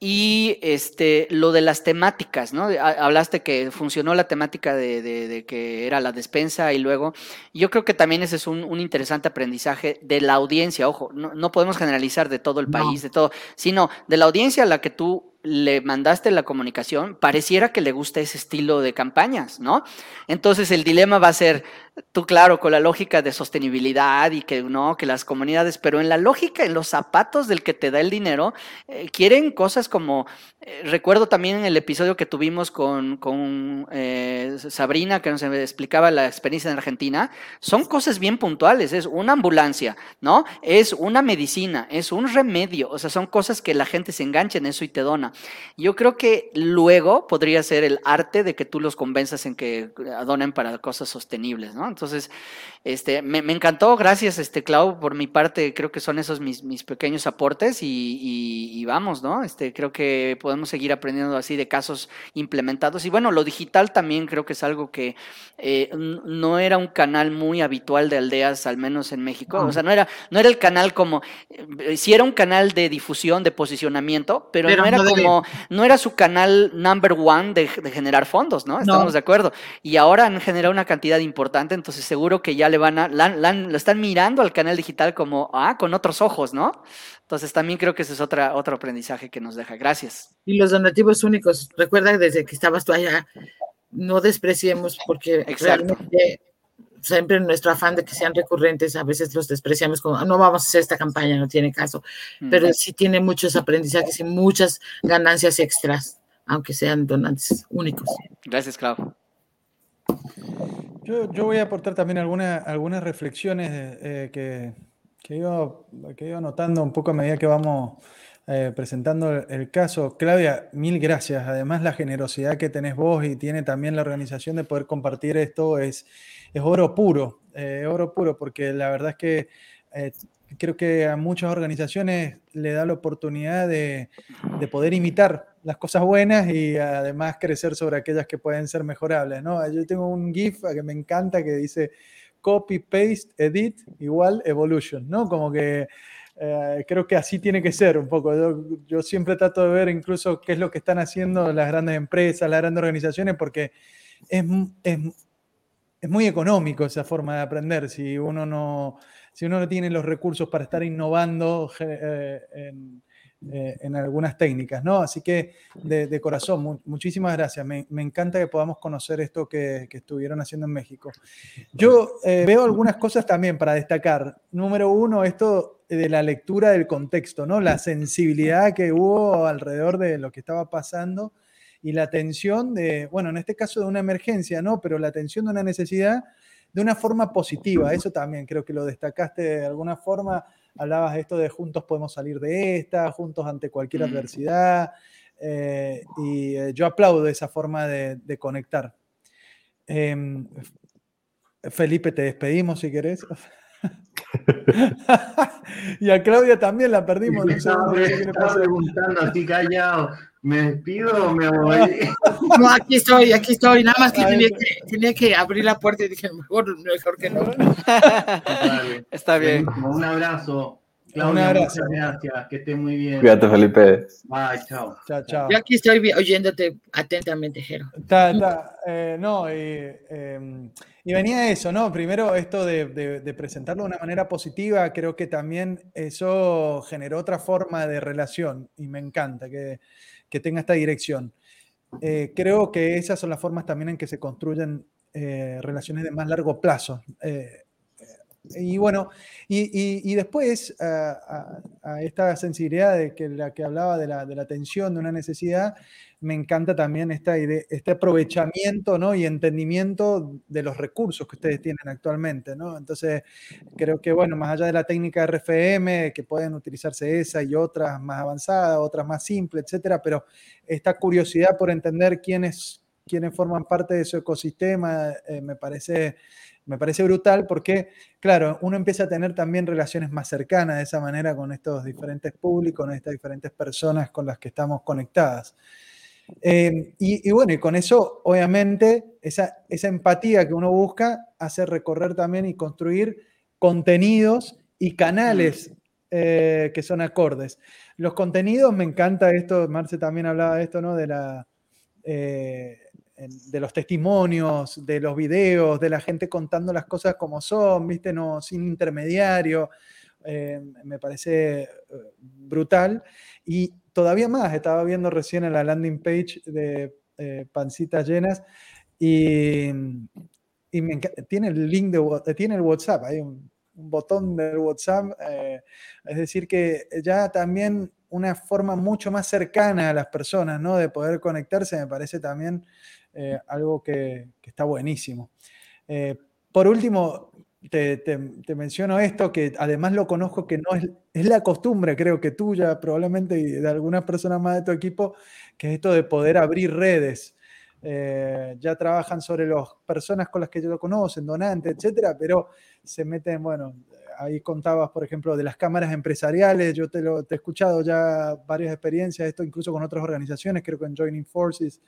Speaker 1: Y este, lo de las temáticas, ¿no? Hablaste que funcionó la temática de, que era la despensa y luego, yo creo que también ese es un, interesante aprendizaje de la audiencia, ojo, no, podemos generalizar de todo el país, de todo, sino de la audiencia a la que tú le mandaste la comunicación, pareciera que le gusta ese estilo de campañas, ¿no? Entonces el dilema va a ser, tú claro, con la lógica de sostenibilidad y que no, que las comunidades, pero en la lógica, en los zapatos del que te da el dinero, eh, quieren cosas como, eh, recuerdo también el episodio que tuvimos con, con eh, Sabrina, que nos explicaba la experiencia en Argentina, son cosas bien puntuales, es una ambulancia, ¿no? Es una medicina, es un remedio, o sea, son cosas que la gente se engancha en eso y te dona. Yo creo que luego podría ser el arte de que tú los convenzas en que donen para cosas sostenibles, ¿no? Entonces, este, me, encantó, gracias, este, Clau, por mi parte, creo que son esos mis, mis pequeños aportes y, vamos, ¿no? Este, creo que podemos seguir aprendiendo así de casos implementados. Y bueno, lo digital también creo que es algo que eh, no era un canal muy habitual de aldeas, al menos en México. O sea, no era, no era el canal como, eh, sí era un canal de difusión, de posicionamiento, pero, no era como, no era su canal number one de, generar fondos, ¿no? Estamos de acuerdo. Y ahora han generado una cantidad importante, entonces seguro que ya le van a, lo están mirando al canal digital como, ah, con otros ojos, ¿no? Entonces también creo que ese es otra, otro aprendizaje que nos deja. Gracias.
Speaker 3: Y los donativos únicos, recuerda desde que estabas tú allá, no despreciemos porque realmente siempre nuestro afán de que sean recurrentes, a veces los despreciamos como, ah, no vamos a hacer esta campaña, no tiene caso, pero sí tiene muchos aprendizajes y muchas ganancias extras, aunque sean donantes únicos.
Speaker 1: Gracias, Clau.
Speaker 5: Yo, yo, voy a aportar también alguna, algunas reflexiones eh, que, que, iba, que iba notando un poco a medida que vamos eh, presentando el caso. Claudia, mil gracias. Además, la generosidad que tenés vos y tiene también la organización de poder compartir esto es, es oro puro, eh, oro puro, porque la verdad es que eh, creo que a muchas organizaciones le da la oportunidad de, de, poder imitar las cosas buenas y además crecer sobre aquellas que pueden ser mejorables. ¿no? Yo tengo un GIF que me encanta que dice copy, paste, edit, igual evolution, ¿no? Como que eh, creo que así tiene que ser un poco. Yo, siempre trato de ver incluso qué es lo que están haciendo las grandes empresas, las grandes organizaciones, porque es, es, es muy económico esa forma de aprender. Si uno no, si uno no tiene los recursos para estar innovando eh, en, eh, en algunas técnicas, ¿no? Así que de, corazón, muchísimas gracias. Me, encanta que podamos conocer esto que, estuvieron haciendo en México. Yo eh, veo algunas cosas también para destacar. Número uno, esto de la lectura del contexto, ¿no? La sensibilidad que hubo alrededor de lo que estaba pasando y la atención de, bueno, en este caso de una emergencia, ¿no? Pero la atención de una necesidad de una forma positiva. Eso también creo que lo destacaste de alguna forma hablabas de esto de juntos podemos salir de esta, juntos ante cualquier mm. adversidad, eh, y eh, yo aplaudo esa forma de, conectar. Em, Felipe, te despedimos si querés. (laughs) (laughs) y a Claudia también la perdimos.
Speaker 2: No estaba, preguntando así callado. ¿Me despido o me voy? (laughs)
Speaker 3: No, aquí estoy, aquí estoy. Nada más que tenía, que tenía, que abrir la puerta y dije, mejor, mejor que no. (laughs)
Speaker 1: Está bien.
Speaker 2: Un abrazo. Claudia, un abrazo. gracias, que esté muy bien.
Speaker 6: Cuídate, Felipe.
Speaker 2: Bye, chao.
Speaker 5: Chao, chao.
Speaker 3: Yo aquí estoy oyéndote atentamente, Jero.
Speaker 5: Está, está. Eh, no, y, eh, y, venía eso, ¿no? Primero, esto de, de, de, presentarlo de una manera positiva, creo que también eso generó otra forma de relación y me encanta que que tenga esta dirección. Eh, creo que esas son las formas también en que se construyen eh, relaciones de más largo plazo. Eh, y bueno, y, después a, esta sensibilidad de que la que hablaba de la, de la tensión, de una necesidad, me encanta también esta este aprovechamiento ¿no? y entendimiento de los recursos que ustedes tienen actualmente. ¿no? Entonces, creo que, bueno, más allá de la técnica RFM, que pueden utilizarse esa y otras más avanzadas, otras más simples, etcétera, pero esta curiosidad por entender quiénes, quiénes forman parte de su ecosistema eh, me parece me parece brutal porque, claro, uno empieza a tener también relaciones más cercanas de esa manera con estos diferentes públicos, con estas diferentes personas con las que estamos conectadas. Eh, y, bueno, y con eso, obviamente, esa, esa empatía que uno busca hace recorrer también y construir contenidos y canales eh, que son acordes. Los contenidos, me encanta esto, Marce también hablaba de esto, ¿no? De, la, eh, de los testimonios, de los videos, de la gente contando las cosas como son, ¿viste? No, sin intermediario. me parece brutal. Y todavía más, estaba viendo recién en la landing page de eh, Pancitas Llenas y, tiene el link de tiene el WhatsApp, hay un, botón del WhatsApp, eh, es decir que ya también una forma mucho más cercana a las personas, ¿no? De poder conectarse, me parece también eh, algo que, está buenísimo. por último, te, menciono esto, que además lo conozco que no es, es la costumbre, creo que tuya, probablemente, y de algunas personas más de tu equipo, que es esto de poder abrir redes. Eh, ya trabajan sobre las personas con las que lo conocen, donantes, etcétera, pero se meten, bueno, ahí contabas, por ejemplo, de las cámaras empresariales, yo te, lo, te he escuchado ya varias experiencias, esto incluso con otras organizaciones, creo que en Joining Forces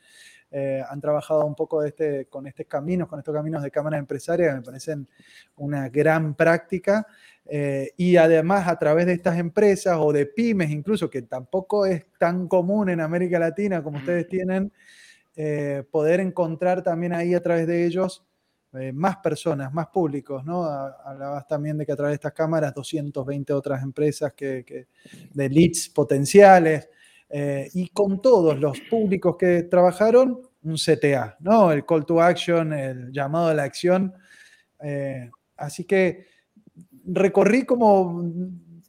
Speaker 5: eh, han trabajado un poco este, con estos caminos, con estos caminos de cámaras empresariales, me parecen una gran práctica. Eh, y además a través de estas empresas o de pymes incluso, que tampoco es tan común en América Latina como ustedes tienen, eh, poder encontrar también ahí a través de ellos más personas, más públicos, ¿no? Hablabas también de que a través de estas cámaras 220 otras empresas que, que de leads potenciales. Eh, y con todos los públicos que trabajaron, un CTA, ¿no? El call to action, el llamado a la acción. Eh, así que recorrí como,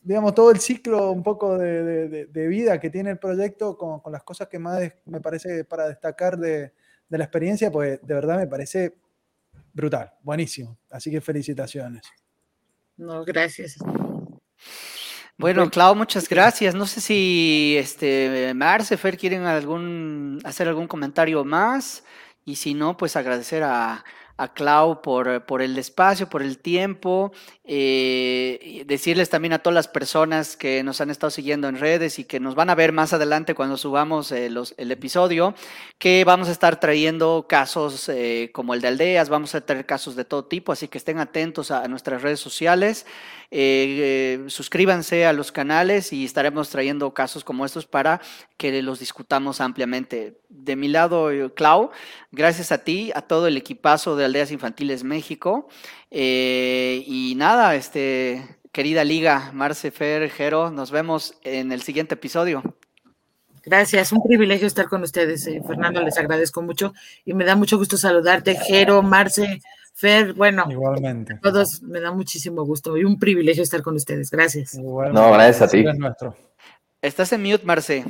Speaker 5: digamos, todo el ciclo un poco de, vida que tiene el proyecto con, las cosas que más me parece para destacar de, de la experiencia, pues de verdad me parece brutal, buenísimo. Así que felicitaciones.
Speaker 3: No, gracias.
Speaker 1: Bueno, Clau, muchas gracias. No sé si este Marce, Fer quieren algún hacer algún comentario más y si no, pues agradecer a, a Clau por, por, el espacio, por el tiempo. Eh, decirles también a todas las personas que nos han estado siguiendo en redes y que nos van a ver más adelante cuando subamos eh, el episodio, que vamos a estar trayendo casos eh, como el de aldeas, vamos a traer casos de todo tipo, así que estén atentos a, a nuestras redes sociales. Eh, suscríbanse a los canales y estaremos trayendo casos como estos para que los discutamos ampliamente. De mi lado, Clau, gracias a ti, a todo el equipazo de Aldeas Infantiles México. Eh, y nada, este, querida Liga, Marce, Fer, Jero, nos vemos en el siguiente episodio.
Speaker 3: Gracias, un privilegio estar con ustedes, eh, Fernando, les agradezco mucho y me da mucho gusto saludarte, Jero, Marce, Fer, bueno,
Speaker 5: igualmente.
Speaker 3: Todos me da muchísimo gusto y un privilegio estar con ustedes. Gracias.
Speaker 6: Igualmente. No, gracias a ti.
Speaker 1: Estás en mute, Marce.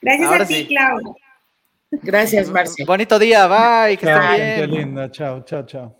Speaker 4: Gracias Ahora a ti, sí. Clau.
Speaker 3: Gracias, Marce.
Speaker 1: Bonito día, bye, que estén bien.
Speaker 5: Qué linda, chao, chao, chao.